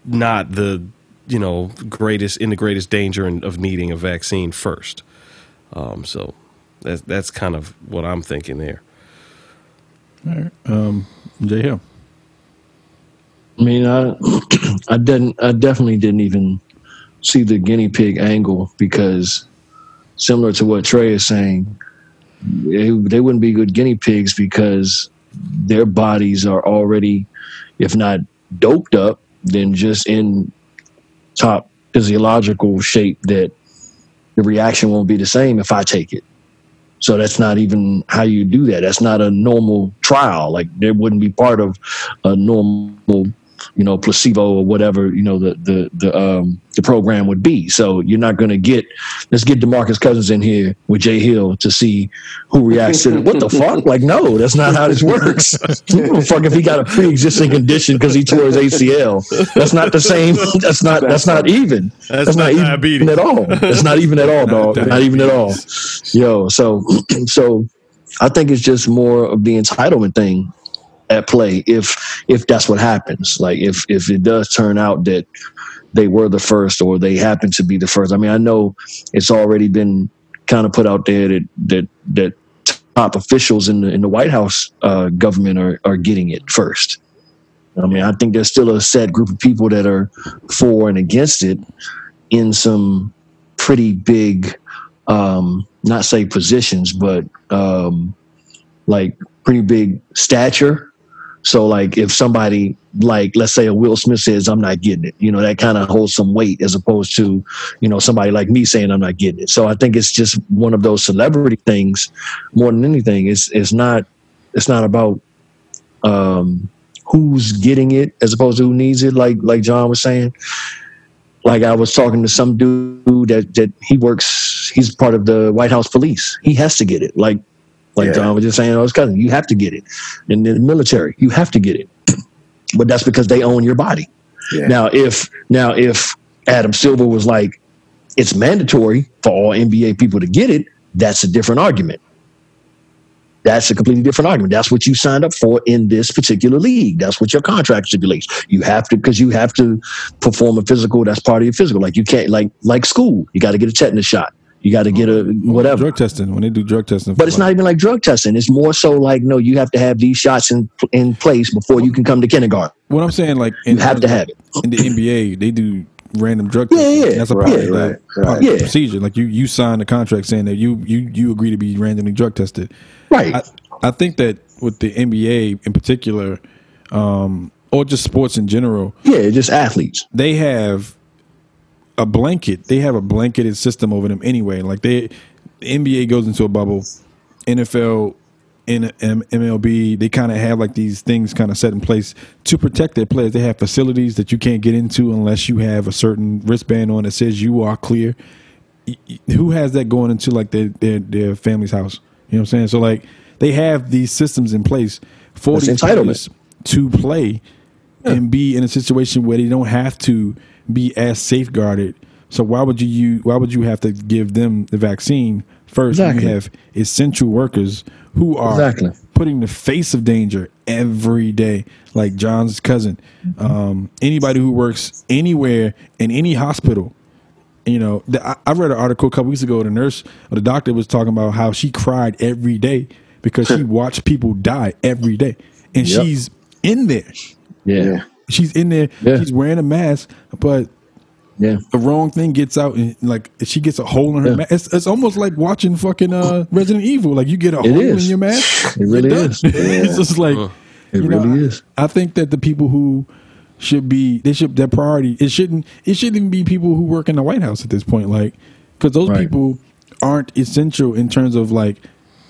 not the you know greatest in the greatest danger in, of needing a vaccine first. Um, so that's that's kind of what I'm thinking there. All right, um. I mean, I, I didn't, I definitely didn't even see the guinea pig angle because, similar to what Trey is saying, they, they wouldn't be good guinea pigs because their bodies are already, if not doped up, then just in top physiological shape that the reaction won't be the same if I take it. So that's not even how you do that. That's not a normal trial. Like there wouldn't be part of a normal you know, placebo or whatever, you know, the the the um the program would be. So you're not going to get let's get Demarcus Cousins in here with Jay Hill to see who reacts to it. What the fuck? Like, no, that's not how this works. fuck if he got a pre-existing condition because he tore his ACL. That's not the same. That's not. That's not even. That's That's, not not, diabetes. even at all. That's not even at all, dog. Not even at all. Yo, so so I think it's just more of the entitlement thing at play if if that's what happens. Like if if it does turn out that they were the first or they happen to be the first. I mean, I know it's already been kind of put out there that that that top officials in the in the White House uh, government are are getting it first. I mean, I think there's still a set group of people that are for and against it in some pretty big, um, not say positions, but um, like pretty big stature. So, like, if somebody, like, let's say a Will Smith says, I'm not getting it, you know, that kind of holds some weight as opposed to, you know, somebody like me saying, I'm not getting it. So, I think it's just one of those celebrity things more than anything. It's, it's not, it's not about, um, who's getting it as opposed to who needs it. Like, like John was saying, like I was talking to some dude that that he works. He's part of the White House police. He has to get it. Like like Yeah. John was just saying, oh, I was cousin. You have to get it. In the military, you have to get it. But that's because they own your body. Yeah. Now, if now if Adam Silver was like, it's mandatory for all NBA people to get it, that's a different argument. That's a completely different argument. That's what you signed up for in this particular league. That's what your contract stipulates. You have to because you have to perform a physical. That's part of your physical. Like you can't like like school. You got to get a tetanus shot. You got to get a whatever. Drug testing when they do drug testing. But it's not even like drug testing. It's more so like no, you have to have these shots in in place before you can come to kindergarten. What I'm saying, like You have to have it. in the NBA, they do random drug Yeah, testing. yeah, That's a part, of, the, right, part of right. the Yeah. procedure. Like you, you sign a contract saying that you you you agree to be randomly drug tested. Right. I, I think that with the NBA in particular, um, or just sports in general, yeah, just athletes. they have a blanket. They have a blanketed system over them anyway. Like they, the NBA goes into a bubble, NFL, in MLB, they kind of have like these things kind of set in place to protect their players. They have facilities that you can't get into unless you have a certain wristband on that says you are clear. Who has that going into like their their, their family's house? You know what I'm saying? So like they have these systems in place for That's these entitlement. to play and be in a situation where they don't have to be as safeguarded. So why would you, you why would you have to give them the vaccine first? when Exactly. You have essential workers who are Exactly. putting the face of danger every day, like John's cousin. Um, anybody who works anywhere in any hospital. You know, the, I, I read an article a couple weeks ago. The nurse or the doctor was talking about how she cried every day because she watched people die every day, and Yep. she's in there. Yeah. Yeah. She's in there. Yeah. She's wearing a mask, but Yeah. the wrong thing gets out, and like she gets a hole in her Yeah. mask. It's, it's almost like watching fucking uh, Resident Evil. Like you get a It hole is. in your mask. It really you're is. it's just like It you know, really I- is. I think that the people who should be they should their priority it shouldn't it shouldn't even be people who work in the White House at this point like because those Right. people aren't essential in terms of like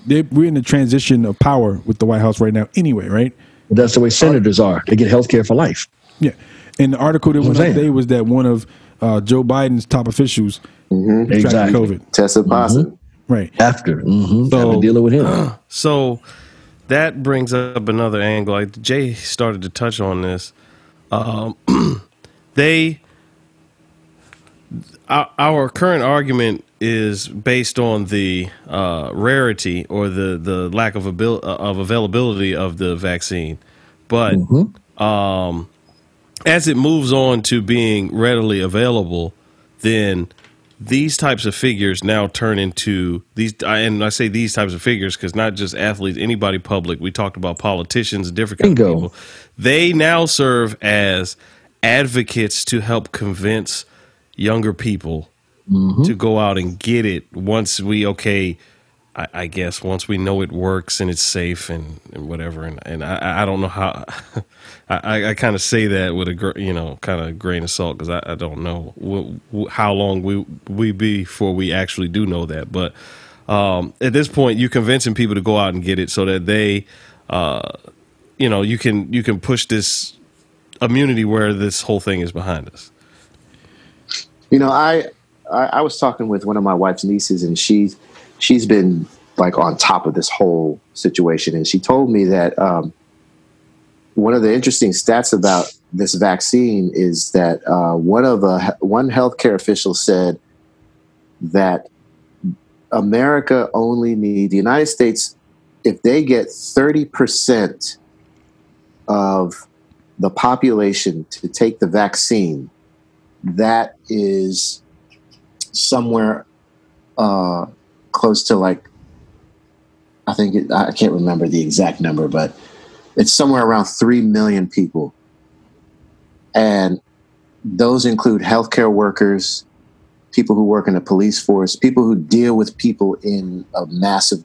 they we're in a transition of power with the White House right now anyway right But that's the way senators are. They get health care for life. yeah and the article that That's went what out today was that one of uh, Joe Biden's top officials contracted Exactly. COVID Tested positive. right After. Mm-hmm. So- Got to deal with him. So that brings up another angle. Like Jay started to touch on this. Um, they, our, our current argument is based on the uh, rarity or the the lack of abil- uh, of availability of the vaccine, but um, as it moves on to being readily available, then these types of figures now turn into these and I say these types of figures because not just athletes, anybody public. We talked about politicians, different kind Bingo. of people. They now serve as advocates to help convince younger people to go out and get it once we okay. I, I guess once we know it works and it's safe and, and whatever, and, and I, I don't know how I, I kind of say that with a gr- you know kind of grain of salt because I, I don't know wh- wh- how long we we be before we actually do know that. But um, at this point, you're convincing people to go out and get it so that they, uh, you know, you can you can push this immunity where this whole thing is behind us. You know, I, I I was talking with one of my wife's nieces, and she's she's been like on top of this whole situation, and she told me that um, one of the interesting stats about this vaccine is that uh, one of a one healthcare official said that America only need the United States if they get thirty percent of the population to take the vaccine, that is somewhere uh, close to like I think it, I can't remember the exact number, but it's somewhere around three million people, and those include healthcare workers, people who work in the police force, people who deal with people in a massive,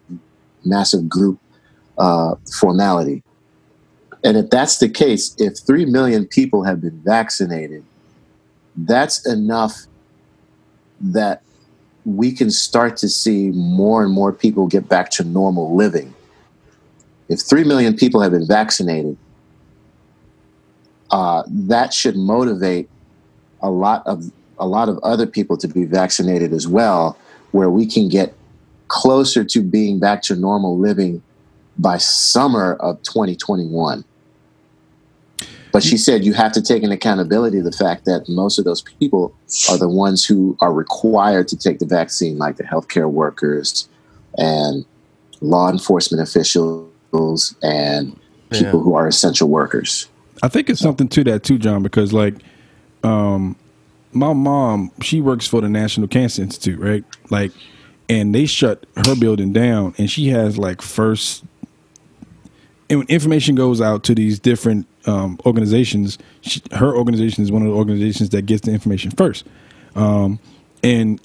massive group uh, formality. And if that's the case, if 3 million people have been vaccinated, that's enough that we can start to see more and more people get back to normal living. If 3 million people have been vaccinated, uh, that should motivate a lot of a lot of other people to be vaccinated as well, where we can get closer to being back to normal living by summer of 2021. But she said you have to take an accountability of the fact that most of those people are the ones who are required to take the vaccine, like the healthcare workers and law enforcement officials and people Yeah. who are essential workers. I think it's something to that too, John, because like um my mom, she works for the National Cancer Institute, right? Like and they shut her building down and she has like first and when information goes out to these different um, organizations, she, her organization is one of the organizations that gets the information first. Um, and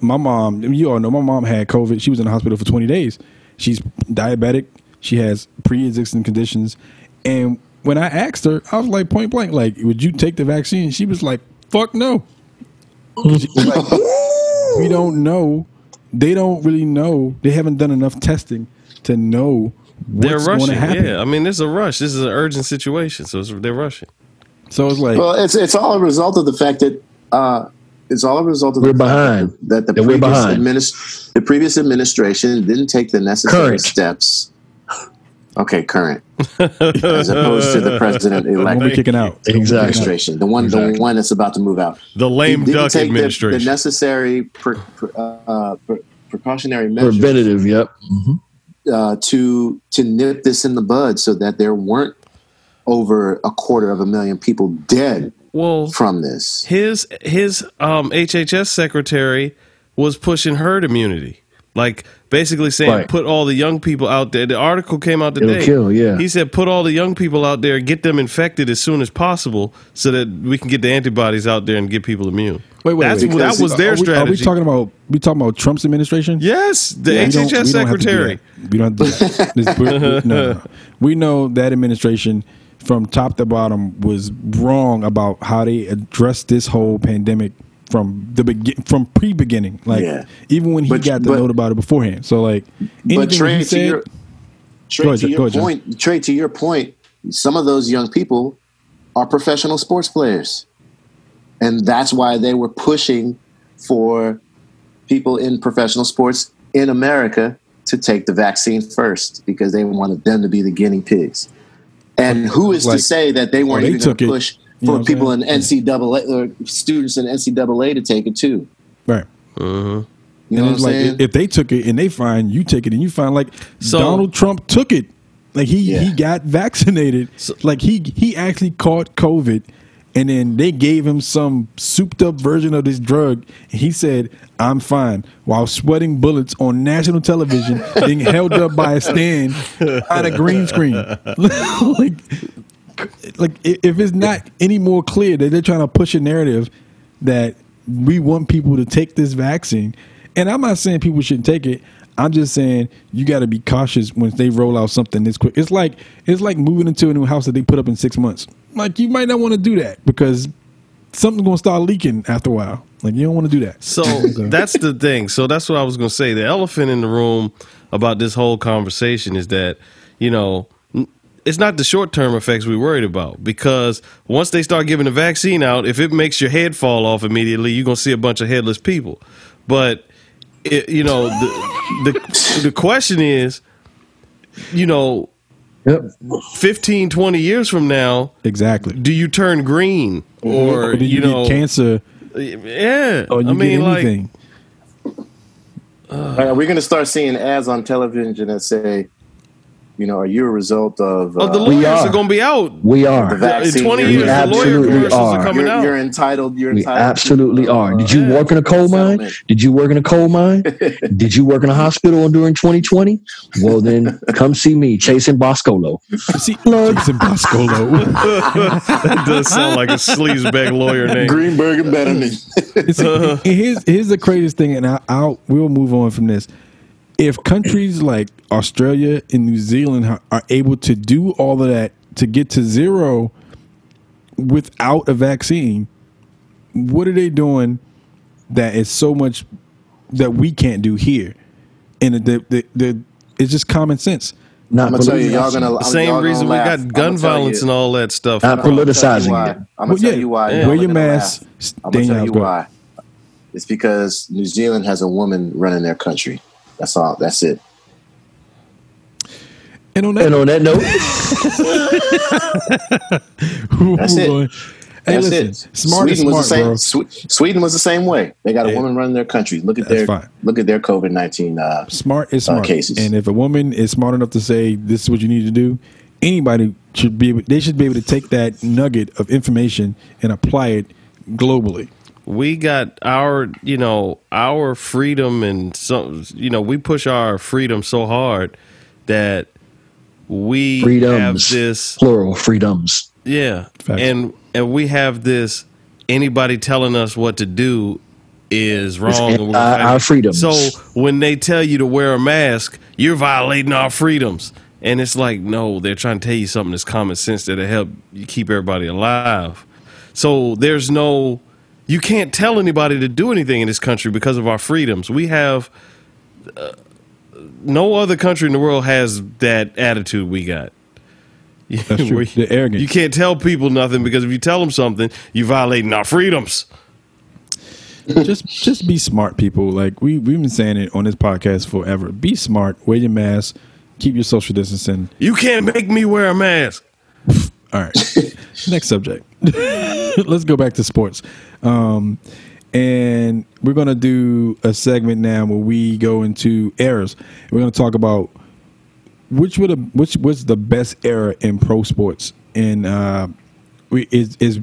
my mom, you all know, my mom had COVID. She was in the hospital for 20 days. She's diabetic. She has pre-existing conditions. And when I asked her, I was like point blank, like, would you take the vaccine? She was like, fuck no. Like, we don't know. They don't really know. They haven't done enough testing to know They're what's going rushing. to happen. Yeah, I mean, this is a rush. This is an urgent situation, so it's, they're rushing. So it's like, well, it's it's all a result of the fact that uh, it's all a result of We're the fact behind. that the That previous behind. adminis- the previous administration didn't take the necessary Current. steps. Okay, current, as opposed to the president elect Won't be kicking out. Exactly. administration, the one the one that's about to move out. The lame didn't duck take the- administration. The, necessary pre, pre, uh, pre, precautionary measures Preventative, yep. Mhm. Uh, to to nip this in the bud, so that there weren't over a quarter of a million people dead well, from this. his his um, HHS secretary was pushing herd immunity, like basically saying Right. put all the young people out there. The article came out It'll today. kill, yeah. He said put all the young people out there, get them infected as soon as possible, so that we can get the antibodies out there and get people immune. Wait, wait, That's wait. that was their are we, strategy. Are we talking about we talking about Trump's administration? yes, the We don't- HHS we don't have to do secretary. that. We don't. Have to do that. This- we- we- no, no, no. We know that administration from top to bottom was wrong about how they addressed this whole pandemic from the begin from pre beginning. Like Yeah. even when he But- got the but- note about it beforehand. So like anything But Trey, he to said, your, Trey, ahead, to your ahead, John. point, Trey, to your point, some of those young people are professional sports players, and that's why they were pushing for people in professional sports in America to take the vaccine first because they wanted them to be the guinea pigs. And who is Like, to say that they oh, weren't they even going it, to push know for people in? NCAA or students in NCAA to take it too? right. Mm-hmm. You know and what I'm it's like saying? if they took it and they find you take it and you find like So- Donald Trump took it, like he Yeah. he got vaccinated, like he he actually caught COVID, and then they gave him some souped up version of this drug, and he said I'm fine while sweating bullets on national television, being held up by a stand on a green screen, like. Like if it's not any more clear that they're trying to push a narrative that we want people to take this vaccine. And I'm not saying people shouldn't take it. I'm just saying you got to be cautious when they roll out something this quick. It's like it's like moving into a new house that they put up in six months. Like you might not want to do that because something's going to start leaking after a while. Like you don't want to do that. So that's the thing. So that's what I was going to say. The elephant in the room about this whole conversation is that, you know, it's not the short term effects we're worried about because once they start giving the vaccine out, if it makes your head fall off immediately, you're gonna see a bunch of headless people. But it, you know, the, the the question is, you know, Yep. 15, 20 years from now, Exactly. do you turn green or, Or do you, you know, get cancer yeah? or you I mean, get like, anything? Are we going to start seeing ads on television that say, you know, are you a result of oh, the uh, lawyers are. are. going to be out. We are. the vaccine? In 20 years, We the lawyer absolutely are, are. coming You're, out. you're entitled. You're We entitled. absolutely to, are. uh, Did you yeah. work in a coal mine? Did you work in a coal mine? Did you work in a hospital during 2020? Well, then come see me, Chasing Boscolo. See, Jason Boscolo. that does sound like a sleazebag lawyer name. Greenberg and Betterman. It's- Uh-huh. here's here's the craziest thing, and I, I'll we'll move on from this. If countries like Australia and New Zealand are able to do all of that to get to zero without a vaccine, what are they doing that is so much that we can't do here? And the the, the it's just common sense. Not I'm gonna tell you, y'all gonna. it. I'm- Same y'all reason we gonna got laugh. gun violence you- and all that stuff. Not I'm gonna tell you politicizing I'm gonna Well, tell yeah, you why. wear Y'all your mask, laugh. s- I'm gonna tell you why. It's because New Zealand has a woman running their country. That's all. That's it. And on that, And on that note, That's it. Hey, That's listen, it. smart Sweden smart, was the same. bro. Sweden was the same way. They got a Yeah. woman running their country. Look at That's their fine. look at their COVID nineteen. Uh, Smart is uh, smart. cases. And if a woman is smart enough to say this is what you need to do, anybody should be able, they should be able to take that nugget of information and apply it globally. We got our you know our freedom and some you know we push our freedom so hard that we have freedoms, this plural freedoms. yeah Facts. and and we have this anybody telling us what to do is wrong and we're anti- gonna fight our it. freedoms. so when they tell you to wear a mask you're violating our freedoms and it's like no they're trying to tell you something that's common sense that'll help you keep everybody alive so there's no you can't tell anybody to do anything in this country because of our freedoms. We have uh, no other country in the world has that attitude we got. That's true. Where The arrogance. You can't tell people nothing because if you tell them something, you're violating our freedoms. just just be smart, people. Like we we've been saying it on this podcast forever. Be smart. Wear your mask. Keep your social distancing. You can't make me wear a mask. All right. Next subject. Let's go back to sports. Um, and we're going to do a segment now where we go into errors. We're going to talk about which would have, which was the best era in pro sports and uh, we, is is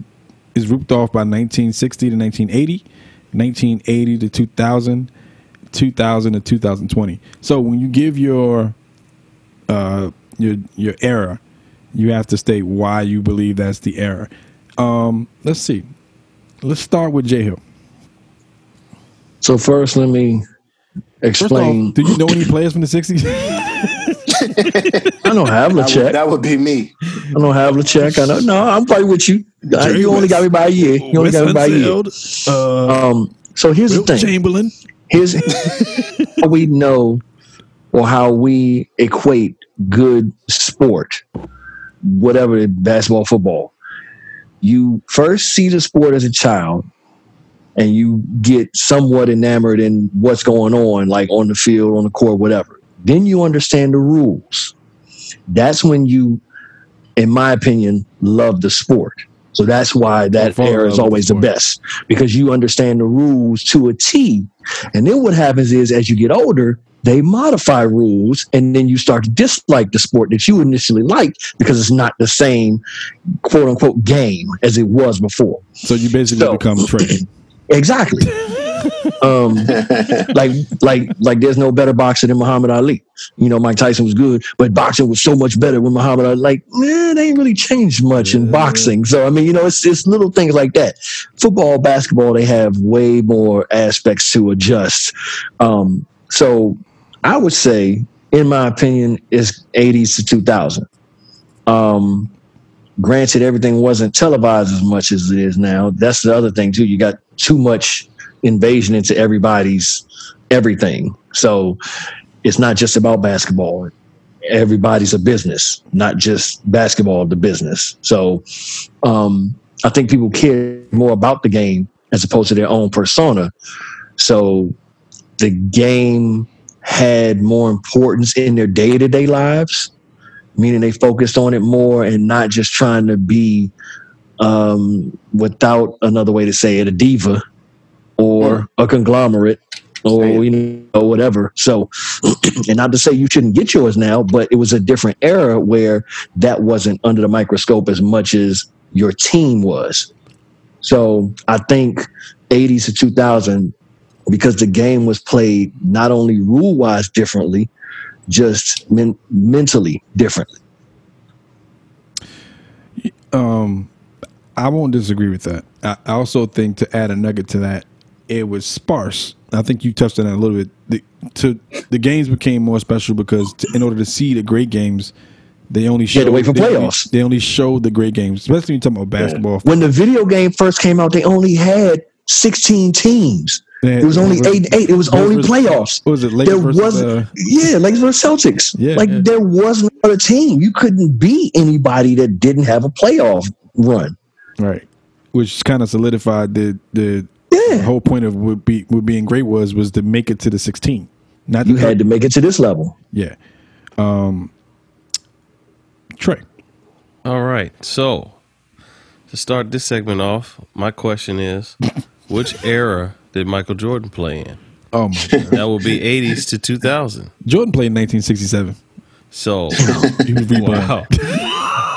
is rooped off by 1960 to 1980, 1980 to 2000, 2000 to 2020. So when you give your uh, your your era, you have to state why you believe that's the error. Um, let's see. Let's start with J Hill. So first, let me First explain. off, do you know any players from the '60s? I don't have that, LeCheck. that would be me. I don't have LeCheck. I know. No, I'm fighting with you. Jerry you only got me by a year. You only Wes got me by a year. Uh, Um. So here's Wilt the thing. Chamberlain. Here's how we know or how we equate good sport, whatever basketball, football. You first see the sport as a child and you get somewhat enamored in what's going on, like on the field, on the court, whatever. Then you understand the rules. That's when you, in my opinion, love the sport. So that's why that era is always the the best because you understand the rules to a T. And then what happens is as you get older, they modify rules and then you start to dislike the sport that you initially liked because it's not the same quote unquote game as it was before. So you basically So- become Trey. Exactly. um, like like like there's no better boxer than Muhammad Ali. You know, Mike Tyson was good, but boxing was so much better when Muhammad Ali. Like, man, they ain't really changed much in boxing. So I mean, you know, it's it's little things like that. Football, basketball, they have way more aspects to adjust. Um, so I would say, in my opinion, is 80s to 2000. Um, granted, everything wasn't televised as much as it is now. That's the other thing too. You got too much invasion into everybody's everything. So it's not just about basketball. everybody's a business, not just basketball, the business. So um, I think people care more about the game as opposed to their own persona. So the game had more importance in their day to day lives, meaning they focused on it more and not just trying to be, um, without another way to say it, a diva or a conglomerate or you know whatever. So, and not to say you shouldn't get yours now, but it was a different era where that wasn't under the microscope as much as your team was. So I think 80s to 2000, because the game was played not only rule wise differently, just men- mentally differently. Um, I won't disagree with that. I I also think to add a nugget to that, it was sparse. I think you touched on that a little bit. The, to the games became more special because to, in order to see the great games, they only showed had to wait for they only- playoffs. They only showed the great games, especially when you're talking about basketball. When the video game first came out, they only had 16 teams. They had- It was only eight and eight. It was only versus- playoffs. was it, Lakers there was uh, yeah, Lakers versus Celtics. Yeah, like yeah. there was no other team. You couldn't beat anybody that didn't have a playoff run. Right. Which kind of solidified the the Yeah. whole point of what be what being great was was to make it to the 16. Not You the had to make it to this level. Yeah. Um Trey. All right. So to start this segment off, my question is, which era did Michael Jordan play in? Oh my god. That would be 80s to 2000. Jordan played in 1967. So, He was reborn. wow.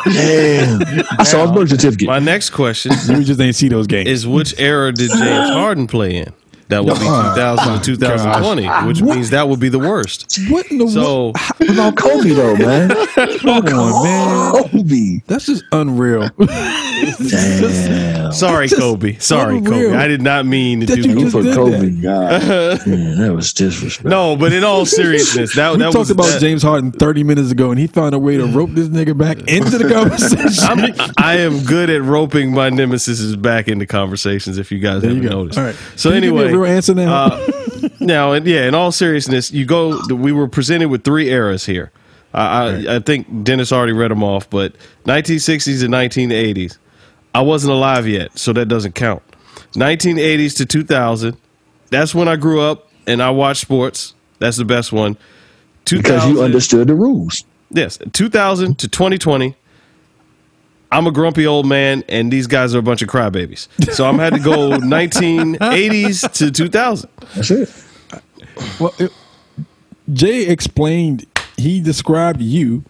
Damn. I saw his birth certificate. My next question You just ain't see those games. is which era did James Harden play in? That would be Oh, 2000 to 2020, which means that would be the worst. what in the So, What about Kobe though, man? Come on, man. Kobe. That's just unreal. Damn. sorry, Just Kobe. Sorry, unreal. Kobe. I did not mean to That do you You just put did Kobe. that. God. Man, that was disrespectful. No, but in all seriousness, that, we that talked was about that- James Harden 30 minutes ago, and he found a way to rope this nigga back into the conversation. I'm, I am good at roping my nemesis back into conversations. If you guys There haven't go. noticed, All right. So Can you give me a anyway, real answer now? Uh, now, and yeah, in all seriousness, you go. We were presented with three eras here. I, I, I think Dennis already read them off, but 1960s and 1980s. I wasn't alive yet, so that doesn't count. 1980s to 2000. That's when I grew up and I watched sports. That's the best one. Because you understood the rules. Yes, 2000 to 2020. I'm a grumpy old man, and these guys are a bunch of crybabies. So I'm had to go 1980s to 2000. That's it. Well, it, Jay explained, he described you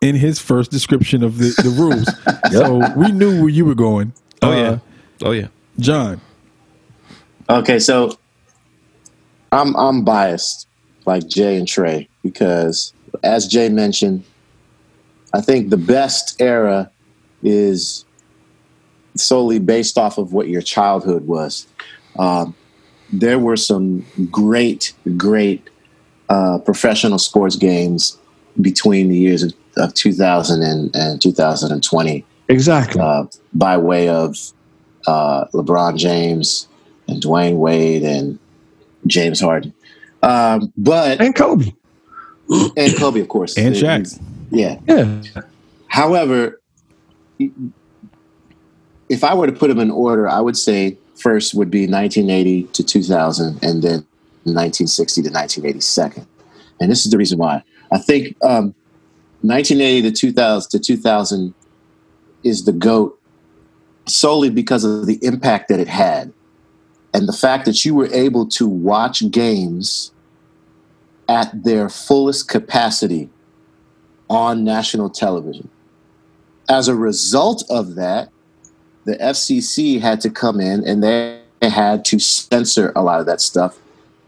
in his first description of the, the rules. So we knew where you were going. Oh Uh, yeah, oh yeah. John. Okay, so I'm I'm biased like Jay and Trey because as Jay mentioned, I think the best era is solely based off of what your childhood was. Um, there were some great, great uh, professional sports games between the years of, of 2000 and, and 2020 Exactly. uh, by way of uh, LeBron James and Dwyane Wade and James Harden. Um, but and Kobe. and Kobe, of course, And He- Shaq. Yeah. Yeah. However, if I were to put them in order, I would say first would be 1980 to 2000, and then 1960 to 1982. And this is the reason why. I think um, 1980 to 2000 to 2000 is the goat solely because of the impact that it had, and the fact that you were able to watch games at their fullest capacity on national television. As a result of that, the FCC had to come in and they had to censor a lot of that stuff.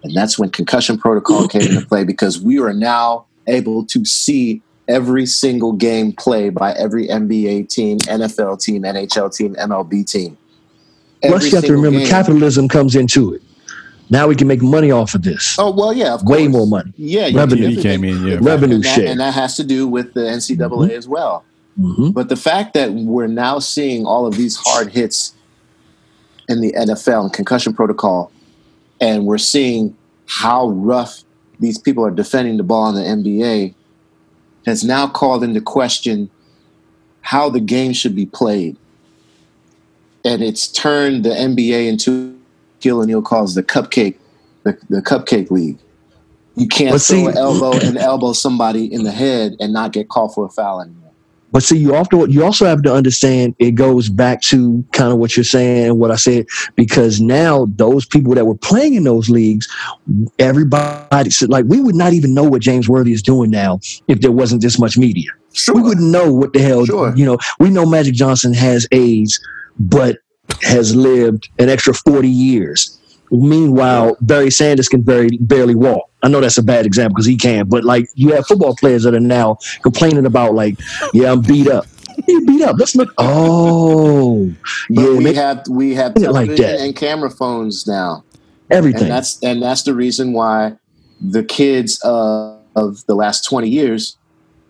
And that's when concussion protocol came into play because we are now able to see every single game played by every NBA team, NFL team, NHL team, MLB team. Plus, you have to remember game. capitalism comes into it. Now we can make money off of this. Oh well, yeah, of Way course. more money. Yeah, Revenue can- came in, yeah. Revenue and that, share. and that has to do with the NCAA mm-hmm. as well. Mhm. But the fact that we're now seeing all of these hard hits in the NFL and concussion protocol, and we're seeing how rough these people are defending the ball in the NBA, has now called into question how the game should be played. And it's turned the NBA into Gil O'Neill calls the cupcake, the, the cupcake league. You can't see- throw an elbow and elbow somebody in the head and not get called for a foul anymore. But see, you also you also have to understand it goes back to kind of what you're saying and what I said because now those people that were playing in those leagues, everybody said like we would not even know what James Worthy is doing now if there wasn't this much media. We wouldn't know what the hell you know. We know Magic Johnson has AIDS, but has lived an extra forty years. Meanwhile, Barry Sanders can barely barely walk. I know that's a bad example because he can, but like you have football players that are now complaining about like, yeah, I'm beat up. You beat up. Let's look. Oh, But yeah, we man, have we have it like television that. and camera phones now. everything. And that's and that's the reason why the kids uh, of the last 20 years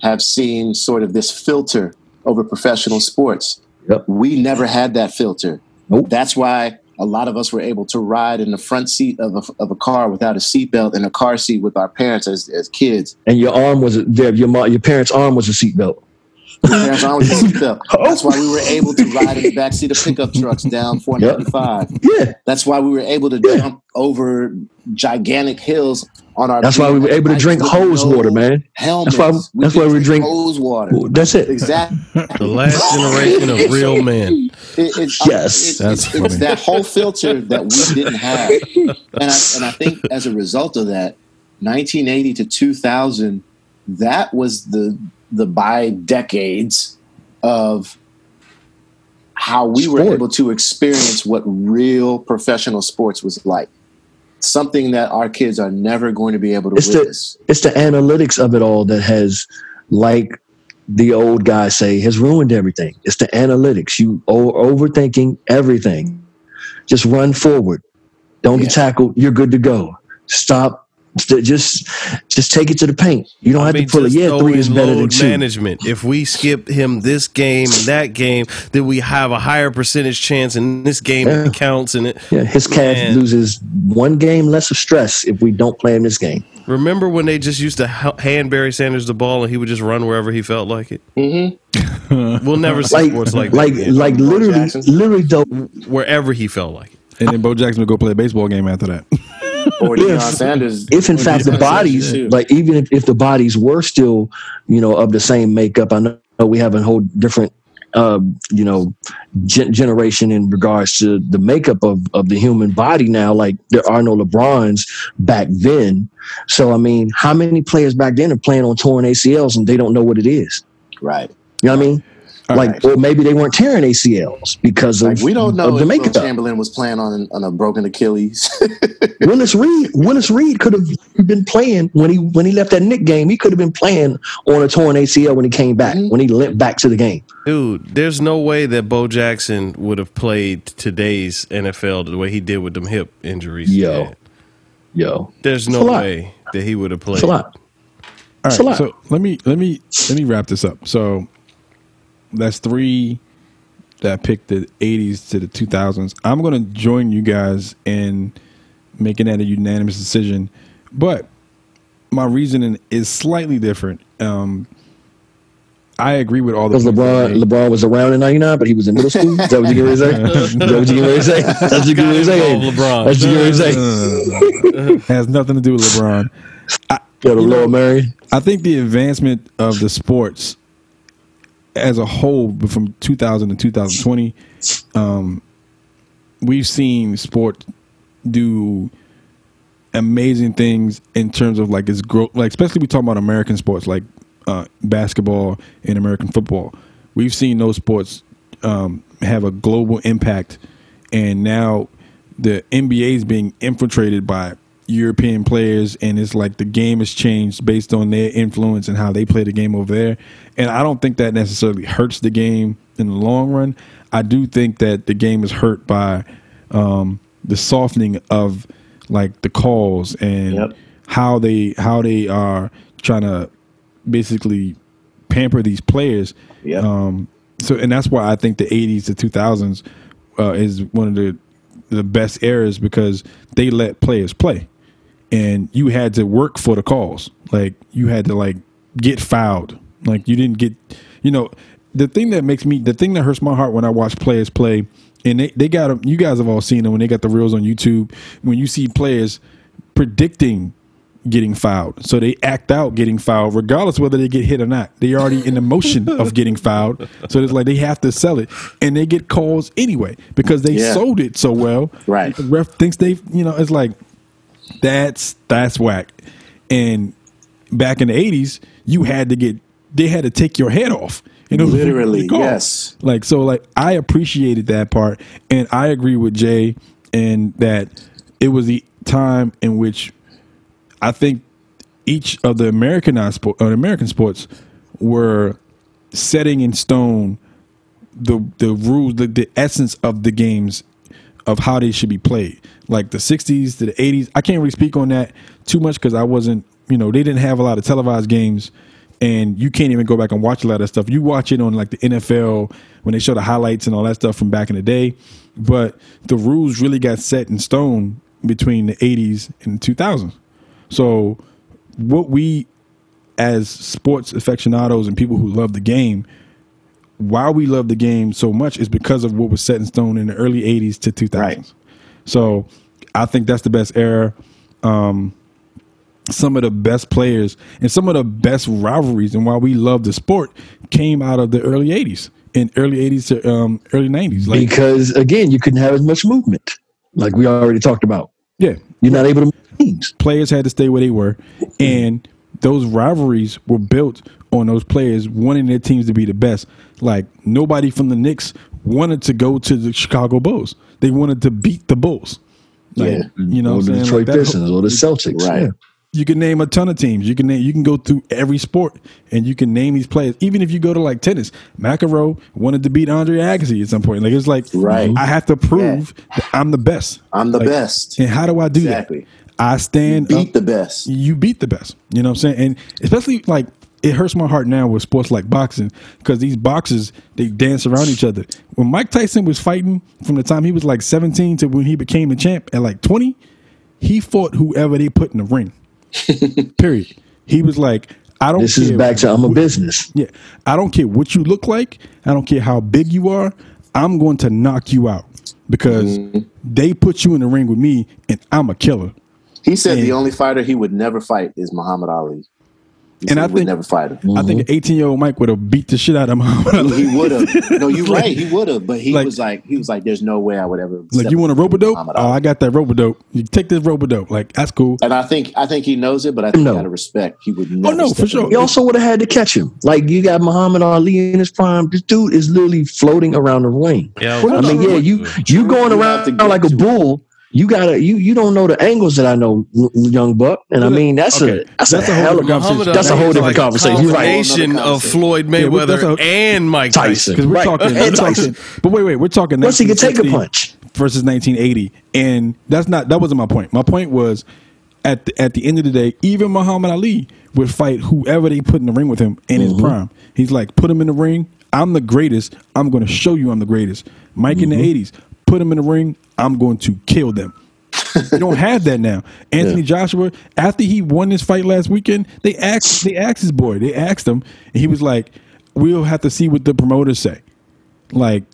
have seen sort of this filter over professional sports. Yep. We never had that filter. That's why a lot of us were able to ride in the front seat of a, of a car without a seatbelt in a car seat with our parents as, as kids. and your arm was there. Your mo- your parents' arm was a seatbelt. Parents aren't with a seatbelt. Oh. That's why we were able to ride in the backseat of pickup trucks down 495. Yeah. That's why we were able to jump over gigantic hills on our. That's why we were able to drink hose water, man. Helmets. That's why. That's why we drink hose water. That's it. Exactly. The last generation of real men. It, it's, Yes. it's, That's it's, it's that whole filter that we didn't have, and I, and I think as a result of that, 1980 to 2000, that was the the by decades of how we were able to experience what real professional sports was like. Something that our kids are never going to be able to It's the it's the analytics of it all that has, like the old guy say, has ruined everything. It's the analytics. You overthinking everything. Just run forward. Don't get tackled. You're good to go. Stop. St- Just just take it to the paint. You don't I have mean, to pull it. just Yeah, three is better than two. management. If we skip him this game and that game, then we have a higher percentage chance in this game Yeah. it counts. And it, Yeah, his calf Man. loses one game less of stress if we don't play him this game. remember when they just used to hand Barry Sanders the ball and he would just run wherever he felt like it? Mm-hmm. We'll never see Like, sports like like, that again. like literally, literally, though. wherever he felt like it. And then Bo Jackson would go play a baseball game after that. Or If- Sanders. If in fact the bodies, like even if, if the bodies were still, you know, of the same makeup, I know we have a whole different, um, you know, gen- generation in regards to the makeup of of the human body now. Like there are no LeBrons back then. So I mean, how many players back then are playing on torn ACLs and they don't know what it is? right. You know what I mean? Like, or maybe they weren't tearing ACLs because of, Like we don't know of the if Will makeup. Chamberlain was playing on on a broken Achilles. Willis Reed, Willis Reed could have been playing when he when he left that Knick game. He could have been playing on a torn ACL when he came back Mm-hmm. when he limped back to the game. Dude, there's no way that Bo Jackson would have played today's NFL the way he did with them hip injuries. Yo. had. Yo, There's no way that he would have played. it's a lot. All It's a lot. so let me let me let me wrap this up. So that's three that picked the '80s to the 2000s. I'm going to join you guys in making that a unanimous decision, but my reasoning is slightly different. Um, I agree with all the Because LeBron. LeBron was around in '99, but he was in middle school. Is that what you get ready to say? Is that what you get ready to say? That's what you get ready to say. LeBron. That's what you get ready to say. has nothing to do with LeBron. I, Yo, the you know, Lord Mary. I think the advancement of the sports as a whole but from 2000 to 2020, um, we've seen sport do amazing things in terms of like its growth. Like especially we talk about American sports like uh, basketball and American football. We've seen those sports um, have a global impact, and now the NBA is being infiltrated by European players, and it's like the game has changed based on their influence and how they play the game over there. And I don't think that necessarily hurts the game in the long run. I do think that the game is hurt by um, the softening of like the calls and Yep. how they how they are trying to basically pamper these players. Yep. Um, so, and that's why I think the '80s to 2000s uh, is one of the the best eras because they let players play, and you had to work for the calls. Like you had to like get fouled Like you didn't get, you know, the thing that makes me, the thing that hurts my heart when I watch players play, and they they got them. You guys have all seen them when they got the reels on YouTube. When you see players predicting getting fouled. So they act out getting fouled, regardless whether they get hit or not. They already in the motion of getting fouled. So it's like they have to sell it. And they get calls anyway because they Yeah. sold it so well. Right. The ref thinks they you know, it's like that's that's whack. And back in the eighties, you had to get they had to take your head off. You know, Literally, yes. Like so, like I appreciated that part, and I agree with Jay, and that it was the time in which I think each of the Americanized sport, uh, American sports were setting in stone the the rules, the, the essence of the games of how they should be played. Like the '60s to the '80s, I can't really speak on that too much because I wasn't, you know, they didn't have a lot of televised games, and you can't even go back and watch a lot of stuff. You watch it on like the NFL when they show the highlights and all that stuff from back in the day, but the rules really got set in stone between the '80s and 2000s. So, what we as sports aficionados and people who love the game, why we love the game so much is because of what was set in stone in the early 80s to 2000s. So, I think that's the best era. Um, some of the best players and some of the best rivalries and why we love the sport came out of the early 80s and early 80s to um, early 90s. Like, because again, you couldn't have as much movement, like we already talked about. yeah, You're not able to move teams. players had to stay where they were, and those rivalries were built on those players wanting their teams to be the best. Like nobody from the Knicks wanted to go to the Chicago Bulls; they wanted to beat the Bulls. Like, Yeah. you know, or the Detroit Like Pistons or the Celtics. Right. Yeah. You can name a ton of teams. You can name. You can go through every sport, and you can name these players. Even if you go to like tennis, McEnroe wanted to beat Andre Agassi at some point. Like it's like, Right. I have to prove that I'm the best. I'm the Like, best. And how do I do Exactly. that? I stand Beat up- the best. you beat the best. You know what I'm saying? And especially like it hurts my heart now with sports like boxing because these boxers they dance around each other. When Mike Tyson was fighting from the time he was like 17 to when he became the champ at like 20, he fought whoever they put in the ring. Period. He was like, I don't. This care is back to I'm a what- business. Yeah, I don't care what you look like. I don't care how big you are. I'm going to knock you out because Mm-hmm. they put you in the ring with me, and I'm a killer. He said the only fighter he would never fight is Muhammad Ali. He And I think- never fight him. I think mm-hmm. 18 year old Mike would have beat the shit out of him. He, would have. No, you're Like- right. He would have. But he like- was like, he was like, "There's no way I would ever." Like you want a in rope a dope? Oh, I got that rope a dope. You take this rope a dope. Like that's cool. And I think I think he knows it, but I think No. out of respect, he would oh, never. no, for sure. the He also would have had to catch him. Like you got Muhammad Ali in his prime. This dude is literally floating around the ring. Yeah, I mean, yeah, you you going You to around like a to it. bull. You gotta you you don't know the angles that I know, young buck. And I mean that's Okay. a that's, That's a, a whole hell of a conversation. that's a whole is different like conversation. You're right. Combination of conversation. Floyd Yeah, Mayweather a- and Mike Tyson. Tyson. Because we're Right. talking, And we're Tyson. talking. But wait, wait, we're talking. Plus, he could take a punch. versus 1980, and that's not that wasn't my point. My point was at the, at the end of the day, even Muhammad Ali would fight whoever they put in the ring with him in his mm-hmm. prime. He's like, put him in the ring. I'm the greatest. I'm going to show you I'm the greatest. Mike in the mm-hmm. 80s, put him in the ring. I'm going to kill them. you don't have that now. Anthony Joshua, after he won this fight last weekend, they asked they asked his boy, they asked him, and he was like, "We'll have to see what the promoters say." Like,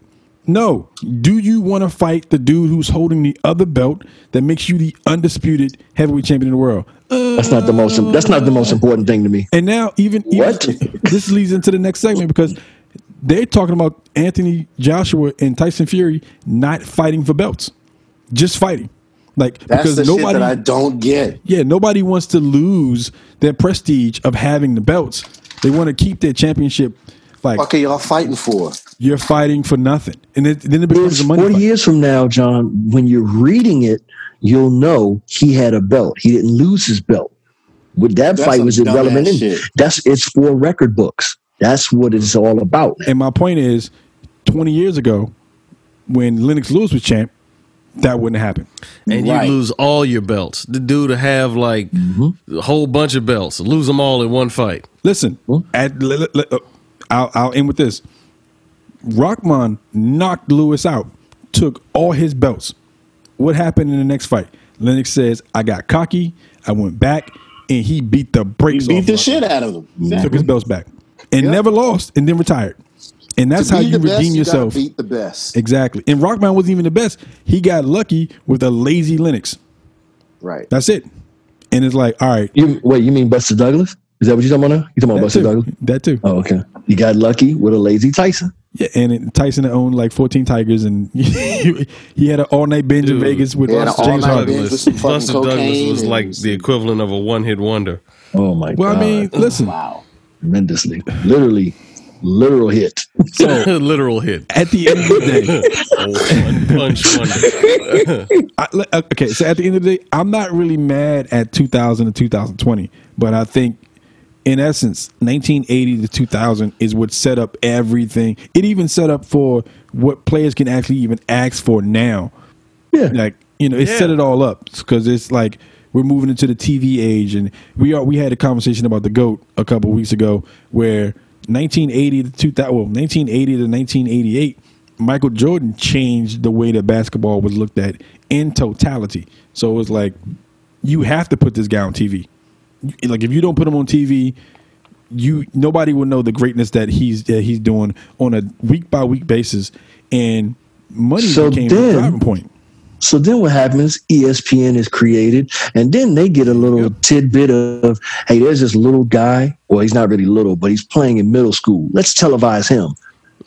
no. Do you want to fight the dude who's holding the other belt that makes you the undisputed heavyweight champion in the world? Uh, That's not the most that's not the most important thing to me. and now even, even What? this leads into the next segment because they're talking about Anthony Joshua and Tyson Fury not fighting for belts, just fighting. Like That's because the shit nobody that I don't get. yeah, nobody wants to lose their prestige of having the belts. They want to keep their championship. Like What are y'all fighting for? you're fighting for nothing, and it, then it becomes a money 40 fight. years from now, John, when you're reading it, you'll know he had a belt. He didn't lose his belt. With that That's fight was irrelevant. dumbass in- shit. That's it's for record books. That's what it's all about. And my point is, 20 years ago, when Lennox Lewis was champ, that wouldn't happen. and you lose all your belts. The dude to have like Mm-hmm. a whole bunch of belts, lose them all in one fight. Listen, at, le- le- le- uh, I'll, I'll end with this. Rahman knocked Lewis out, took all his belts. What happened in the next fight? Lennox says, I got cocky, I went back, and he beat the He brakes beat off the Rahman. shit out of him. Took his belts back. And never lost, and then retired. And that's how you the best, redeem you yourself. beat the best. Exactly. And Rahman wasn't even the best. He got lucky with a lazy Lennox. Right. That's it. And it's like, all right. You wait, you mean Buster Douglas? Is that what you're talking about now? You talking about Buster too. Douglas? That too. Oh, okay. You got lucky with a lazy Tyson. Yeah, and it, Tyson owned like 14 Tigers, and he, had an all night binge in Vegas with He had an James all-night Harden. binge with some fucking Buster Douglas was and- like the equivalent of a one hit wonder. Oh my Well, god. Well, I mean, listen, Wow. Tremendously. Literally, literal hit. So Literal hit. at the end of the day, Oh, one punch wonder. I, uh, okay, so at the end of the day, I'm not really mad at 2000 and 2020, but I think, in essence, 1980 to 2000 is what set up everything. It even set up for what players can actually even ask for now. Yeah. Like you know, it set it all up because it's like we're moving into the TV age, and we are. We had a conversation about the goat a couple weeks ago, where 1980 to 2000, well, 1980 to 1988. Michael Jordan changed the way that basketball was looked at in totality. So it was like, you have to put this guy on TV. Like if you don't put him on TV, you nobody will know the greatness that he's that he's doing on a week by week basis, and money So became then- the driving point. So then what happens? ESPN is created, and then they get a little tidbit of, hey, there's this little guy. Well, he's not really little, but he's playing in middle school. Let's televise him.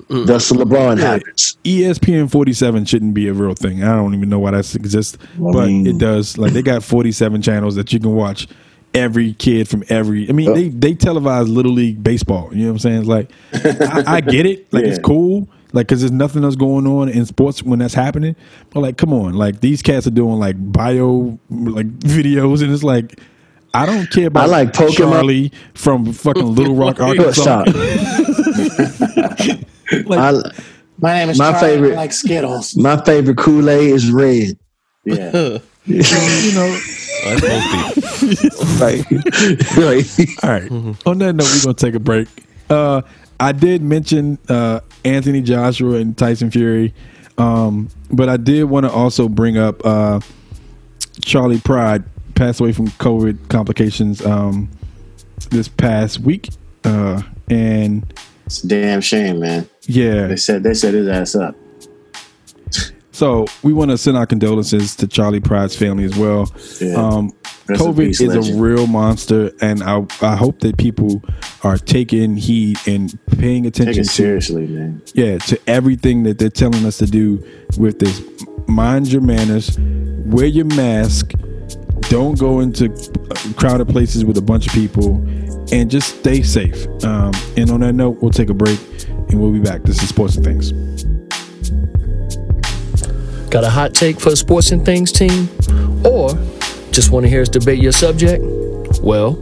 Thus, the LeBron Yeah, happens. ESPN 47 shouldn't be a real thing. I don't even know why that exists, but mean- it does. Like they got 47 channels that you can watch every kid from every. I mean, they they televise little league baseball. You know what I'm saying? It's like I, I get it. Like it's cool. Like because there's nothing else going on in sports when that's happening. But like, come on, like these cats are doing like bio like videos, and it's like. I don't care about I like Pokemon. Charlie from fucking Little Rock, Arkansas. Stop. Like, I, My name is My Charlie. favorite- I like Skittles. my favorite Kool Aid is red. Yeah. you know, That's both people. Right. right. All right. On that note, we're gonna take a break. Uh, I did mention uh, Anthony Joshua and Tyson Fury, um, but I did want to also bring up uh, Charlie Pride passed away from COVID complications um, this past week, uh, and It's a damn shame, man. yeah, They said they set his ass up. So we want to send our condolences to Charlie Pride's family as well. Yeah. Um, COVID peace, is a real monster, and I, I hope that people are taking heed and paying attention to seriously, man. yeah to everything that they're telling us to do with this. Mind your manners, wear your mask, don't go into crowded places with a bunch of people, and just stay safe. Um, and on that note, we'll take a break, and we'll be back. This is Sports and Things. Got a hot take for the Sports and Things team? Or just want to hear us debate your subject? Well,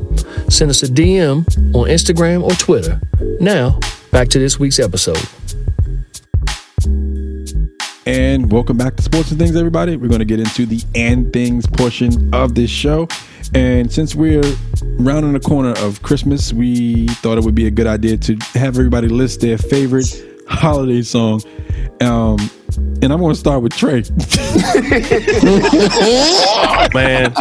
send us a DM on Instagram or Twitter. Now, back to this week's episode. And welcome back to Sports and Things, everybody. We're going to get into the and things portion of this show. And since we're rounding the corner of Christmas, we thought it would be a good idea to have everybody list their favorite holiday song. Um, and I'm going to start with Trey. Man.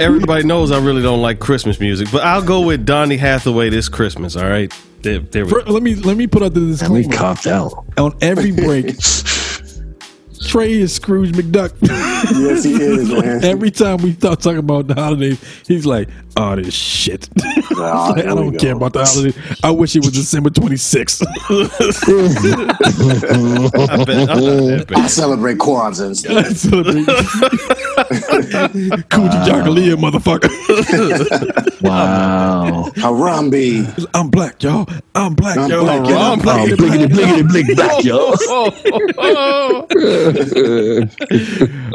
Everybody knows I really don't like Christmas music, but I'll go with Donny Hathaway this Christmas, all right? There, there we Fir- let me let me put out the disclaimer. We disclaimer. copped out. On every break, Trey is Scrooge McDuck. Yes, he is, man. Every time we start talking about the holidays, he's like, "Oh, this shit." Ah, I don't care about the holidays. I wish it was December 26th. I bet, I'm not I celebrate Kwanzaa instead. Kujichagulia, motherfucker. Wow. Harambe. I'm black, y'all. I'm black, I'm y'all. black, Get y'all. I'm black. Oh, blickety, blickety, blick back, yo.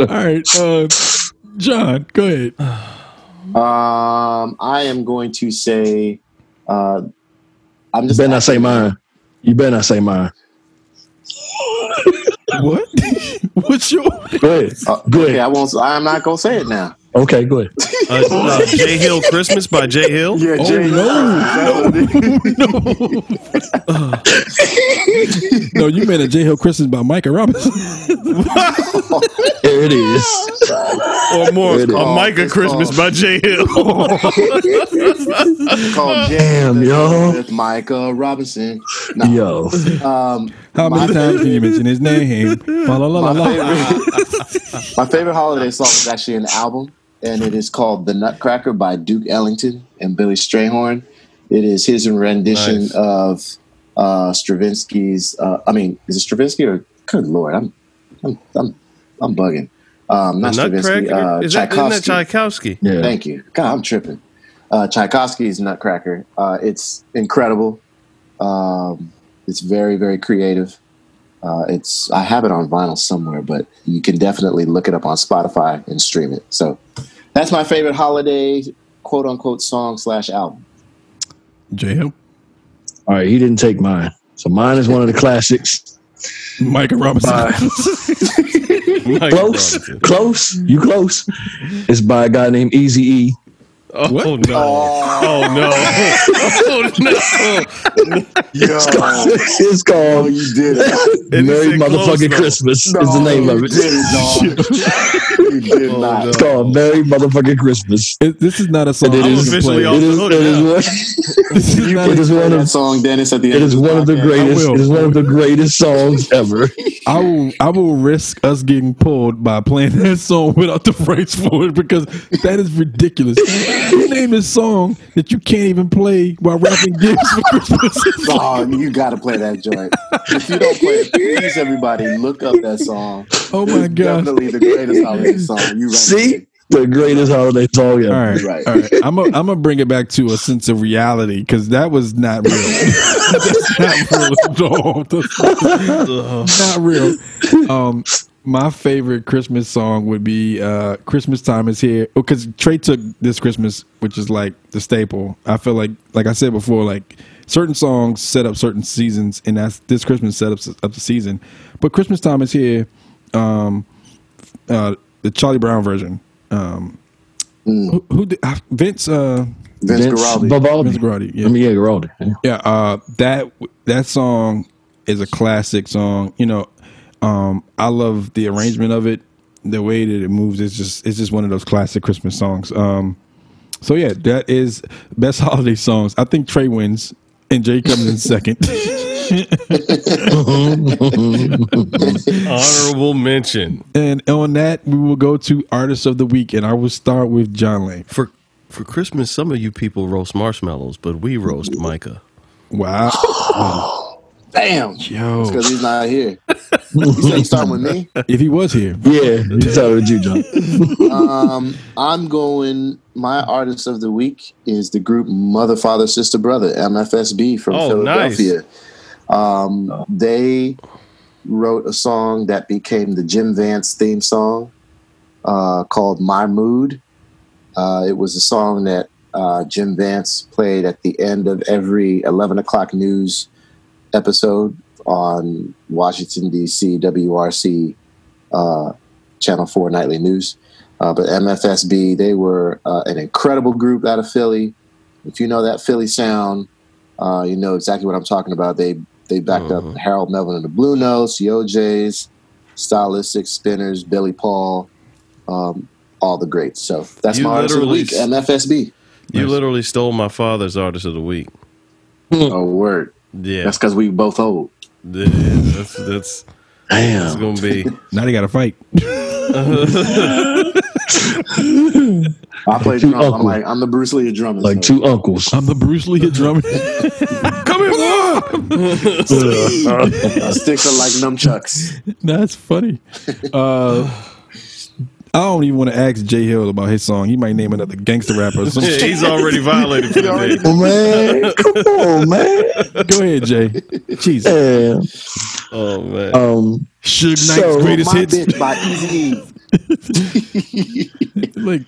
All right, uh, John, go ahead. Um, I am going to say, uh, I'm just. You just better not say mine. You better not say mine. What? What's your? Go ahead. Uh, Go okay, ahead. I won't. I'm not gonna say it now. Okay, go ahead. Uh, uh, Jay Hill Christmas by J Hill. Yeah, Oh Jay. no, no, you meant a J Hill Christmas by Micah Robinson. There it is. Or more, It is. a Micah Christmas by Jay Hill. It's called Jay Damn, yo. with Micah Robinson. No, Yo. um, How many times can you mention his name? La, la, la, la, my favorite, my favorite holiday song is actually an album, and it is called "The Nutcracker" by Duke Ellington and Billy Strayhorn. It is his rendition Nice. of uh, Stravinsky's. Uh, I mean, is it Stravinsky or good lord? I'm I'm I'm, I'm bugging. Um, not Stravinsky. Nutcracker? Uh, Is that, isn't that Tchaikovsky. Tchaikovsky? Yeah. Thank you. God, I'm tripping. Uh, Tchaikovsky's Nutcracker. Uh, it's incredible. Um, it's very, very creative. Uh, it's I have it on vinyl somewhere, but you can definitely look it up on Spotify and stream it. So that's my favorite holiday quote unquote song slash album. J Hill, All right, he didn't take mine. So mine is one of the classics. Micah Robinson. By, Micah close, Robinson. close, you close. It's by a guy named Easy E. Oh What? no! Oh no! Oh, oh no! Yo, it's oh, called you did it. Merry said close, Motherfucking though. Christmas is the name of you it. did it, dog. you did Oh, not. no. It's called Merry Motherfucking Christmas. It- this is not a song. And it I I'm is- would officially play. off It the is, hook it is one, This is not it a- is one of song, Dennis, at the it end is of this one of the greatest. It is one of the greatest songs ever. I will I will risk us getting pulled by playing that song without the phrase for it because that is ridiculous. You name a song that you can't even play while wrapping gifts for Christmas. Oh, you got to play that joint. If you don't play it, please, everybody, look up that song. Oh my God. Definitely the greatest holiday song. You right. See, the greatest holiday song ever. All right, Right. all right. I'm gonna I'm gonna bring it back to a sense of reality because that was not real. That's not real at all. That's not real. Um, my favorite Christmas song would be uh, "Christmas Time Is Here" because Trey took this Christmas, which is like the staple. I feel like, like I said before, like certain songs set up certain seasons, and that's this Christmas set up, up the season. But "Christmas Time Is Here," um, uh, the Charlie Brown version. Um, who, who did uh, Vince? Uh, Vince Guaraldi. Vivaldi. Vince Guaraldi, yeah. I mean, yeah, Guaraldi. Yeah. yeah, uh, that that song is a classic song. You know, um, I love the arrangement of it, the way that it moves. It's just it's just one of those classic Christmas songs. Um, so yeah, that is best holiday songs. I think Trey wins and Jay comes in second. Honorable mention and on that, we will go to artist of the week, and I will start with John Lane. for for Christmas. Some of you people roast marshmallows, but we roast Micah. Wow, Damn. yo, Because he's not here. You said you starting with me? if he was here, Yeah, you started with you, John. Um, I'm going. My artist of the week is the group Mother, Father, Sister, Brother (MFSB) from Oh, nice. Um, they wrote a song that became the Jim Vance theme song uh, called "My Mood." Uh, it was a song that uh, Jim Vance played at the end of every 11 o'clock news episode on Washington D.C. WRC uh, Channel Four Nightly News. Uh, but MFSB, they were uh, an incredible group out of Philly. If you know that Philly sound, you know exactly what I'm talking about. They they backed up Harold Melvin and the Blue Notes, O'Jays, Stylistic Spinners, Billy Paul, um, all the greats. So that's You my artist of the week, MFSB. You literally stole my father's artist of the week. Oh, word. Yeah, That's because we both old. Yeah, that's that's that's Damn. gonna be. now they got to fight. I play Two drums. I'm like I'm the Bruce Lee of drummers. Like so- two uncles. I'm the Bruce Lee of drumming. Come here, boy. sticks are like nunchucks. That's funny. Uh, I don't even want to ask Jay Hill about his song. He might name another gangster rapper or something. Yeah, he's already violated for the day. Oh, man, come on, man. Go ahead, Jay. Jesus. Yeah. Oh man, Um, Suge Knight's So, greatest My hits. bitch by Eazy Like,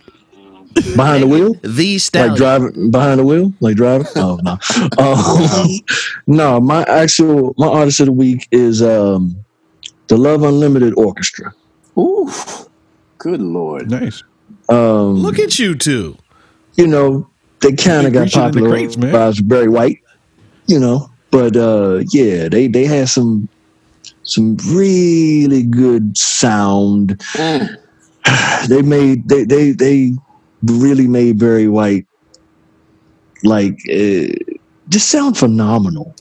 behind the wheel. the like driving behind the wheel, like driving. Oh no, um, no. My actual my artist of the week is um, the Love Unlimited Orchestra. Ooh, good lord. nice. Um, Look at you two. you know, they kind of got reaching in the popular crates, man. by Barry White, you know. But uh, yeah, they they had some some really good sound. They made they they they really made Barry White like uh, just sound phenomenal.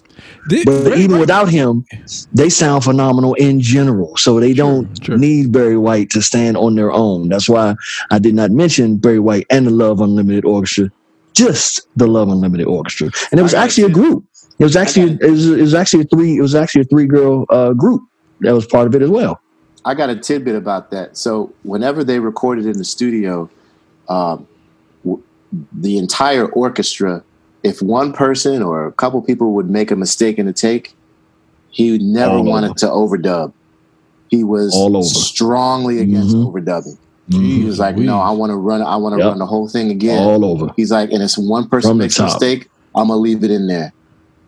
Did- But Barry even White- without him, they sound phenomenal in general. So they don't need Barry White to stand on their own. That's why I did not mention Barry White and the Love Unlimited Orchestra, just the Love Unlimited Orchestra. And it was actually a group. It was actually it was, it was actually a three it was actually a three girl uh, group that was part of it as well. I got a tidbit about that. So whenever they recorded in the studio, um, w- the entire orchestra, if one person or a couple people would make a mistake in the take, he never All wanted to overdub. He was All over. strongly against overdubbing. He was like, "No, I want to run. I want to Yep. run the whole thing again." All over. He's like, and if one person From makes a mistake, I'm gonna leave it in there.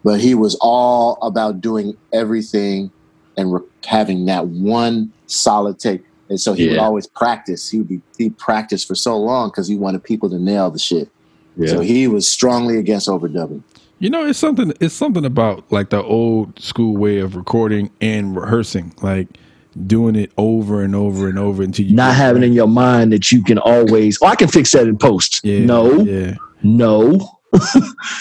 But he was all about doing everything and re- having that one solid take. And so he would always practice. He would be he practiced for so long because he wanted people to nail the shit. Yeah. So he was strongly against overdubbing. You know, it's something. It's something about like the old school way of recording and rehearsing, like doing it over and over and over until you Not having right. in your mind that you can always oh I can fix that in post. Yeah, no, yeah. no.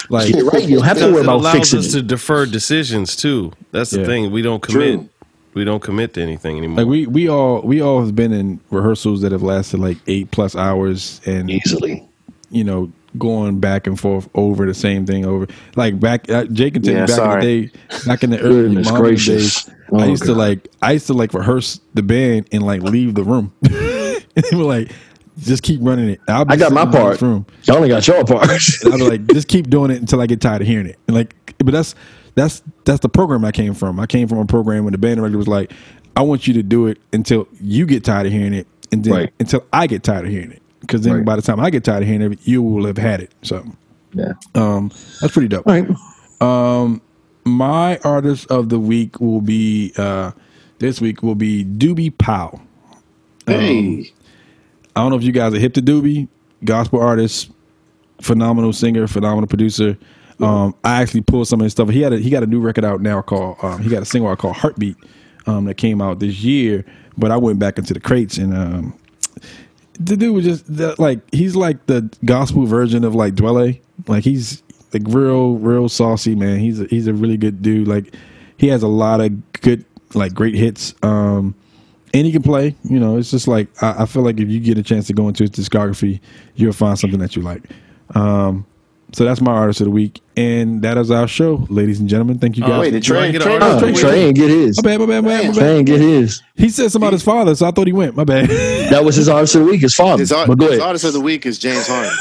Like right. You don't have to worry about fixing us it. to defer decisions too. That's the Yeah. thing. We don't commit. True. We don't commit to anything anymore. Like we we all we all have been in rehearsals that have lasted like eight plus hours and Easily. you know going back and forth over the same thing over like back uh, Jake can tell Yeah, you back sorry. in the day back in the early Goodness days Oh, I used to like I used to like rehearse the band and like leave the room and they were like just keep running it I'll be I got my sitting in the next part. room You only got your part. I'll be like, just keep doing it until I get tired of hearing it. And like, but that's that's that's the program I came from. I came from a program when the band director was like, I want you to do it until you get tired of hearing it, and then Right. until I get tired of hearing it. Because then Right. by the time I get tired of hearing it, you will have had it. So yeah. um, that's pretty dope. Right. Um, my artist of the week will be uh, this week will be Doobie Powell. Hey, I don't know if you guys are hip to Doobie, gospel artist, phenomenal singer, phenomenal producer. Um, I actually pulled some of his stuff. He had a, he got a new record out now called um, he got a single out called Heartbeat um, that came out this year. But I went back into the crates and um, the dude was just the, like he's like the gospel version of like Dwele. Like he's like real real saucy man. He's a, he's a really good dude. Like he has a lot of good like great hits. Um, and he can play. You know, it's just like I, I feel like if you get a chance to go into his discography, you'll find something that you like. Um, so that's my artist of the week, and that is our show, ladies and gentlemen. Thank you Oh, guys. wait, for did Trey, I get Trey, an Oh, artist? Trey- Trey ain't get his. my bad, my bad, my bad, my Trey bad. ain't get his. He said something about his father, so I thought he went. My bad. That was his artist of the week, his father. his, art, but go his ahead. artist of the week is James Harden.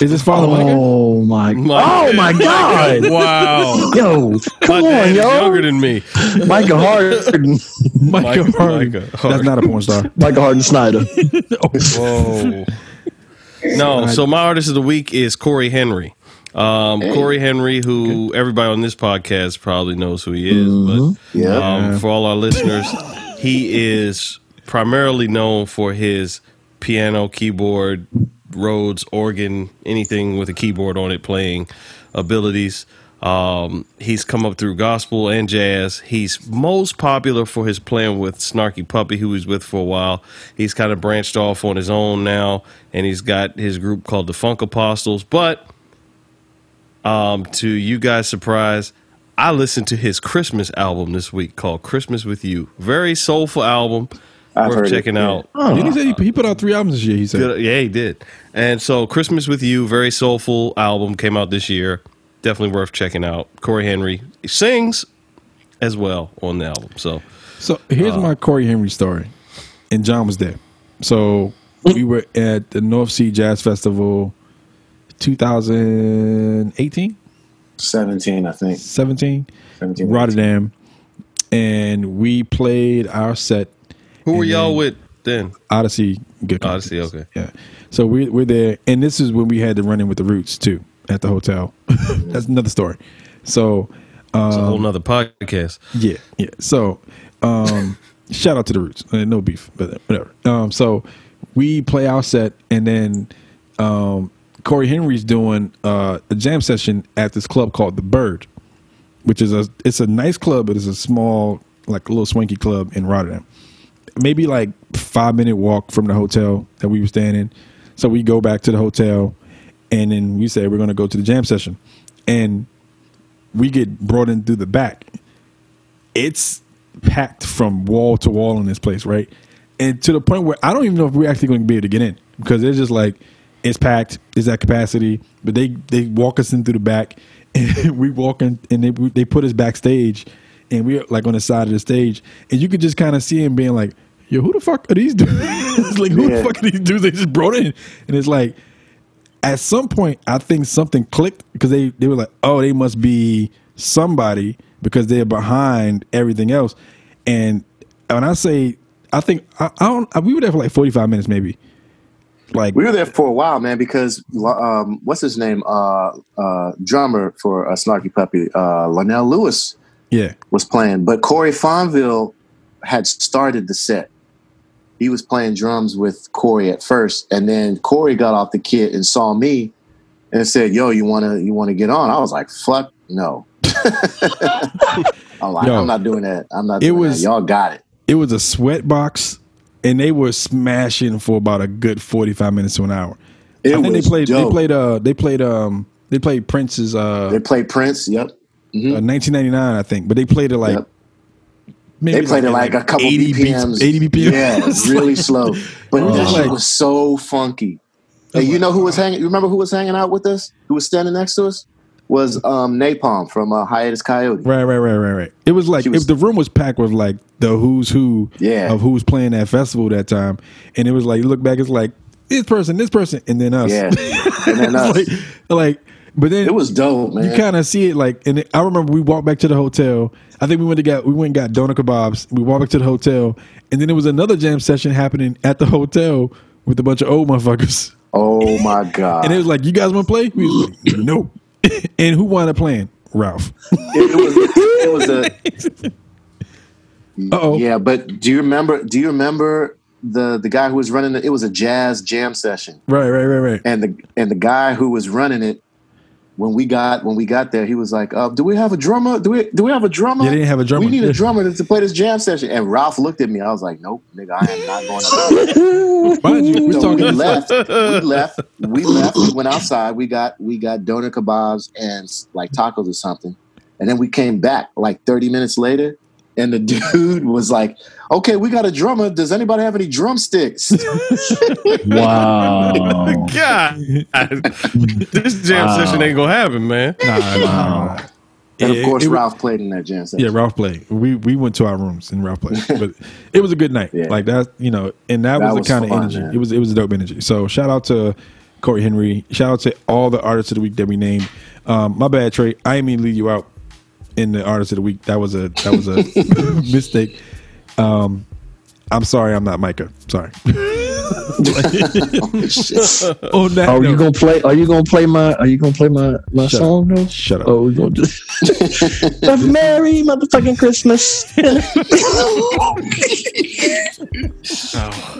is his father Oh my! My- oh my God! Wow. Yo, come My dad on, is younger than me. Micah Harden, Micah Micah- Harden. Micah That's not a porn star. Micah Harden Snyder. Whoa. No, so my artist of the week is Cory Henry. Um, Cory Henry, who everybody on this podcast probably knows who he is, but Yeah. um, for all our listeners, he is primarily known for his piano, keyboard, Rhodes, organ, anything with a keyboard on it playing abilities. Um, he's come up through gospel and jazz. He's most popular for his playing with Snarky Puppy, who he's with for a while. He's kind of branched off on his own now, and he's got his group called the Funk Apostles. But um, to you guys' surprise, I listened to his Christmas album this week called Christmas with You. Very soulful album. I've worth heard it, checking out. Didn't he say he, he put out three albums this year? He said. Good, yeah, he did. And so, Christmas with You, very soulful album, came out this year. Definitely worth checking out. Cory Henry sings as well on the album. So, So here's my Cory Henry story, and John was there. So we were at the North Sea Jazz Festival, 2018, 17, I think. 17, 17. Rotterdam, and we played our set. who were y'all with then? Odyssey. Good Odyssey, Company. okay. Yeah. So we we're there, and this is when we had to run in with the Roots too at the hotel. That's another story. So It's a um, whole nother podcast. Yeah, yeah. So, um, shout out to the Roots. Uh, no beef, but whatever. Um, so we play our set, and then um, Cory Henry's doing uh, a jam session at this club called the Bird, which is a it's a nice club, but it's a small, like a little swanky club in Rotterdam. Maybe like five minute walk from the hotel that we were staying in. So we go back to the hotel, and then we say we're going to go to the jam session, and we get brought in through the back. It's packed from wall to wall in this place, right? And to the point where I don't even know if we're actually going to be able to get in because it's just like it's packed, it's at capacity. But they they walk us in through the back, and we walk in, and they they put us backstage, and we're like on the side of the stage, and you could just kind of see him being like, "Yo, who the fuck are these dudes? it's like who Yeah. the fuck are these dudes they just brought in?" And it's like at some point I think something clicked because they they were like, oh, they must be somebody because they're behind everything else. And when I say, I think I, I don't. We were there for like forty five minutes, maybe. Like We were there for a while, man, because um, what's his name? Uh, uh, drummer for uh, Snarky Puppy, uh, Larnell Lewis yeah, was playing, but Corey Fonville had started the set. He was playing drums with Corey at first, and then Corey got off the kit and saw me and said, "Yo, you wanna you wanna get on?" I was like, "Fuck no." I'm like, I'm not doing that. I'm not. it was- that. y'all got it. it was a sweat box, and they were smashing for about a good forty five minutes to an hour. It I think was they played. dope. They played. Uh, they played. Um, they played Prince's. Uh, They played Prince. Yep. uh, 1999, I think, but they played it like. Yep. maybe They played it like, a couple 80 BPMs. beats, 80 BPMs. Yeah, really slow. But Oh. that shit Like- was so funky. And you know who was hanging? You remember who was hanging out with us? Who was standing next to us? Was um, Nai Palm from uh, Hiatus Kaiyote. Right, right, right, right, right. It was like was- if the room was packed with like the who's who Yeah. of who's playing that festival that time, and it was like you look back, it's like this person, this person, and then us. Yeah, and then us. like, like, but then It was dope, man. you kind of see it like, and it, I remember we walked back to the hotel. I think we went to get we went and got doner kebabs. We walked back to the hotel, and then there was another jam session happening at the hotel with a bunch of old motherfuckers. oh my god! And it was like, "You guys want to play?" We was like, "No." and who wound up playing? Ralph. it, it was it was a Uh-oh. yeah. But do you remember? Do you remember the the guy who was running it? It was a jazz jam session. Right, right, right, right. and the and the guy who was running it when we got when we got there, he was like, uh, "Do we have a drummer? Do we do we have a drummer? Yeah, they didn't have a drummer. We need a drummer to, to play this jam session." And Ralph looked at me. I was like, "Nope, nigga, I am not going to." Mind you, so talking we left. We left. We left. We went outside. We got we got doner kebabs and like tacos or something, and then we came back like thirty minutes later. And the dude was like, "Okay, we got a drummer. Does anybody have any drumsticks?" Wow. God, this jam Wow. session ain't gonna happen, man. Nah, nah, nah. and of course, it was- Ralph played in that jam session. Yeah, Ralph played. We we went to our rooms and Ralph played, but it was a good night. Yeah. Like that, you know, and that, That was was the kind of energy. man. It was it was a dope energy. So shout out to Cory Henry. Shout out to all the artists of the week that we named. Um, my bad, Trey. I didn't mean to leave you out in the artist of the week. That was a that was a mistake. Um, I'm sorry. I'm not Micah. Sorry. On that Are you gonna play? Are you gonna play my? Are you gonna play my my Shut song though? Shut up. Oh, we gonna do. a Merry motherfucking Christmas.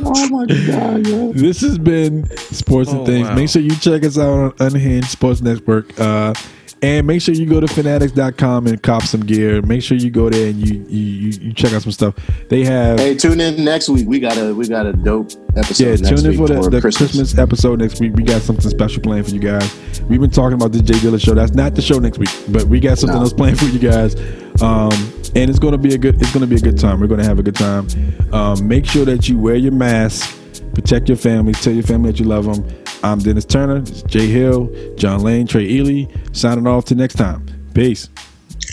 Oh my god, yo. This has been Sports and Oh, Things. wow. Make sure you check us out on Unhinged Sports Network. Uh, and make sure you go to fanatics.com and cop some gear. Make sure you go there and you you, you, check out some stuff. They have Hey, tune in next week. We got a we got a dope episode. yeah, tune in for the, the Christmas. Christmas. episode next week. We got something special planned for you guys. We've been talking about the J Dilla show. That's not the show next week, but we got something No. else planned for you guys. Um, and it's gonna be a good it's gonna be a good time. We're gonna have a good time. Um, make sure that you wear your mask, protect your family, tell your family that you love them. I'm Dennis Turner, this is Jay Hill, John Lane, Trey Ely, signing off to next time. Peace.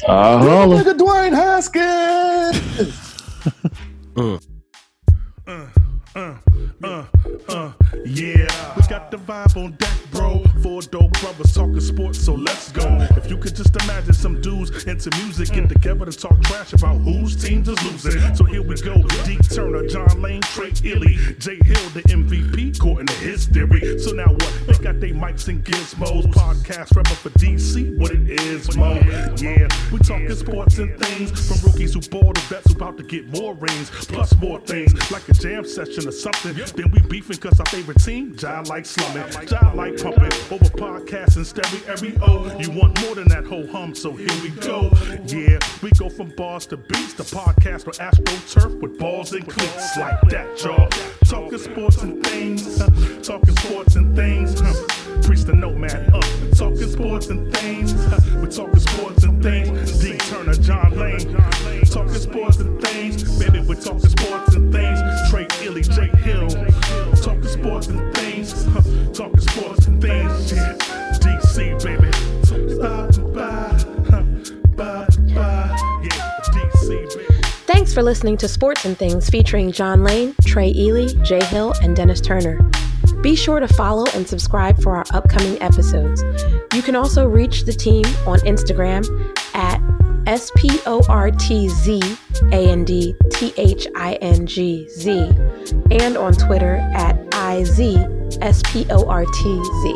Uh, holla. Look at Dwayne Haskins. Uh, uh, yeah, we got the vibe on deck, bro. Four dope brothers talking sports, so let's go. If you could just imagine some dudes into music get together to talk trash about whose teams is losing. So here we go. D Turner, John Lane, Trey Ely, Jay Hill, the MVP, according to history. So now what? They got they mics and gizmos. Podcast rapper for DC, what it is, Mo. Yeah, we talking sports and things from rookies who ball to vets who about to get more rings, plus more things like a jam session or something. Then we beefing cause our favorite team, Jai like slumming, Jai like pumping over podcasts and stereo. You want more than that whole hum, so here we go. Yeah, we go from bars to beats, the podcast or Astro Turf with balls and cleats like that, y'all. Talking sports and things, huh? talking sports and things. Huh? Preach the nomad up. Talking sports and things. Huh? We're talking sports and things. D Turner, John Lane. Talking sports and things. Baby, we're talking sports and things. Trey Ely, Jay Hill. Sports and things. Talking sports and things. Yeah. DC, baby. Yeah, DC, baby. Thanks for listening to Sports and Things featuring John Lane, Trey Ely, Jay Hill, and Dennis Turner. Be sure to follow and subscribe for our upcoming episodes. You can also reach the team on Instagram at S P O R T Z A N D T H I N G Z and on Twitter at I Z S P O R T Z.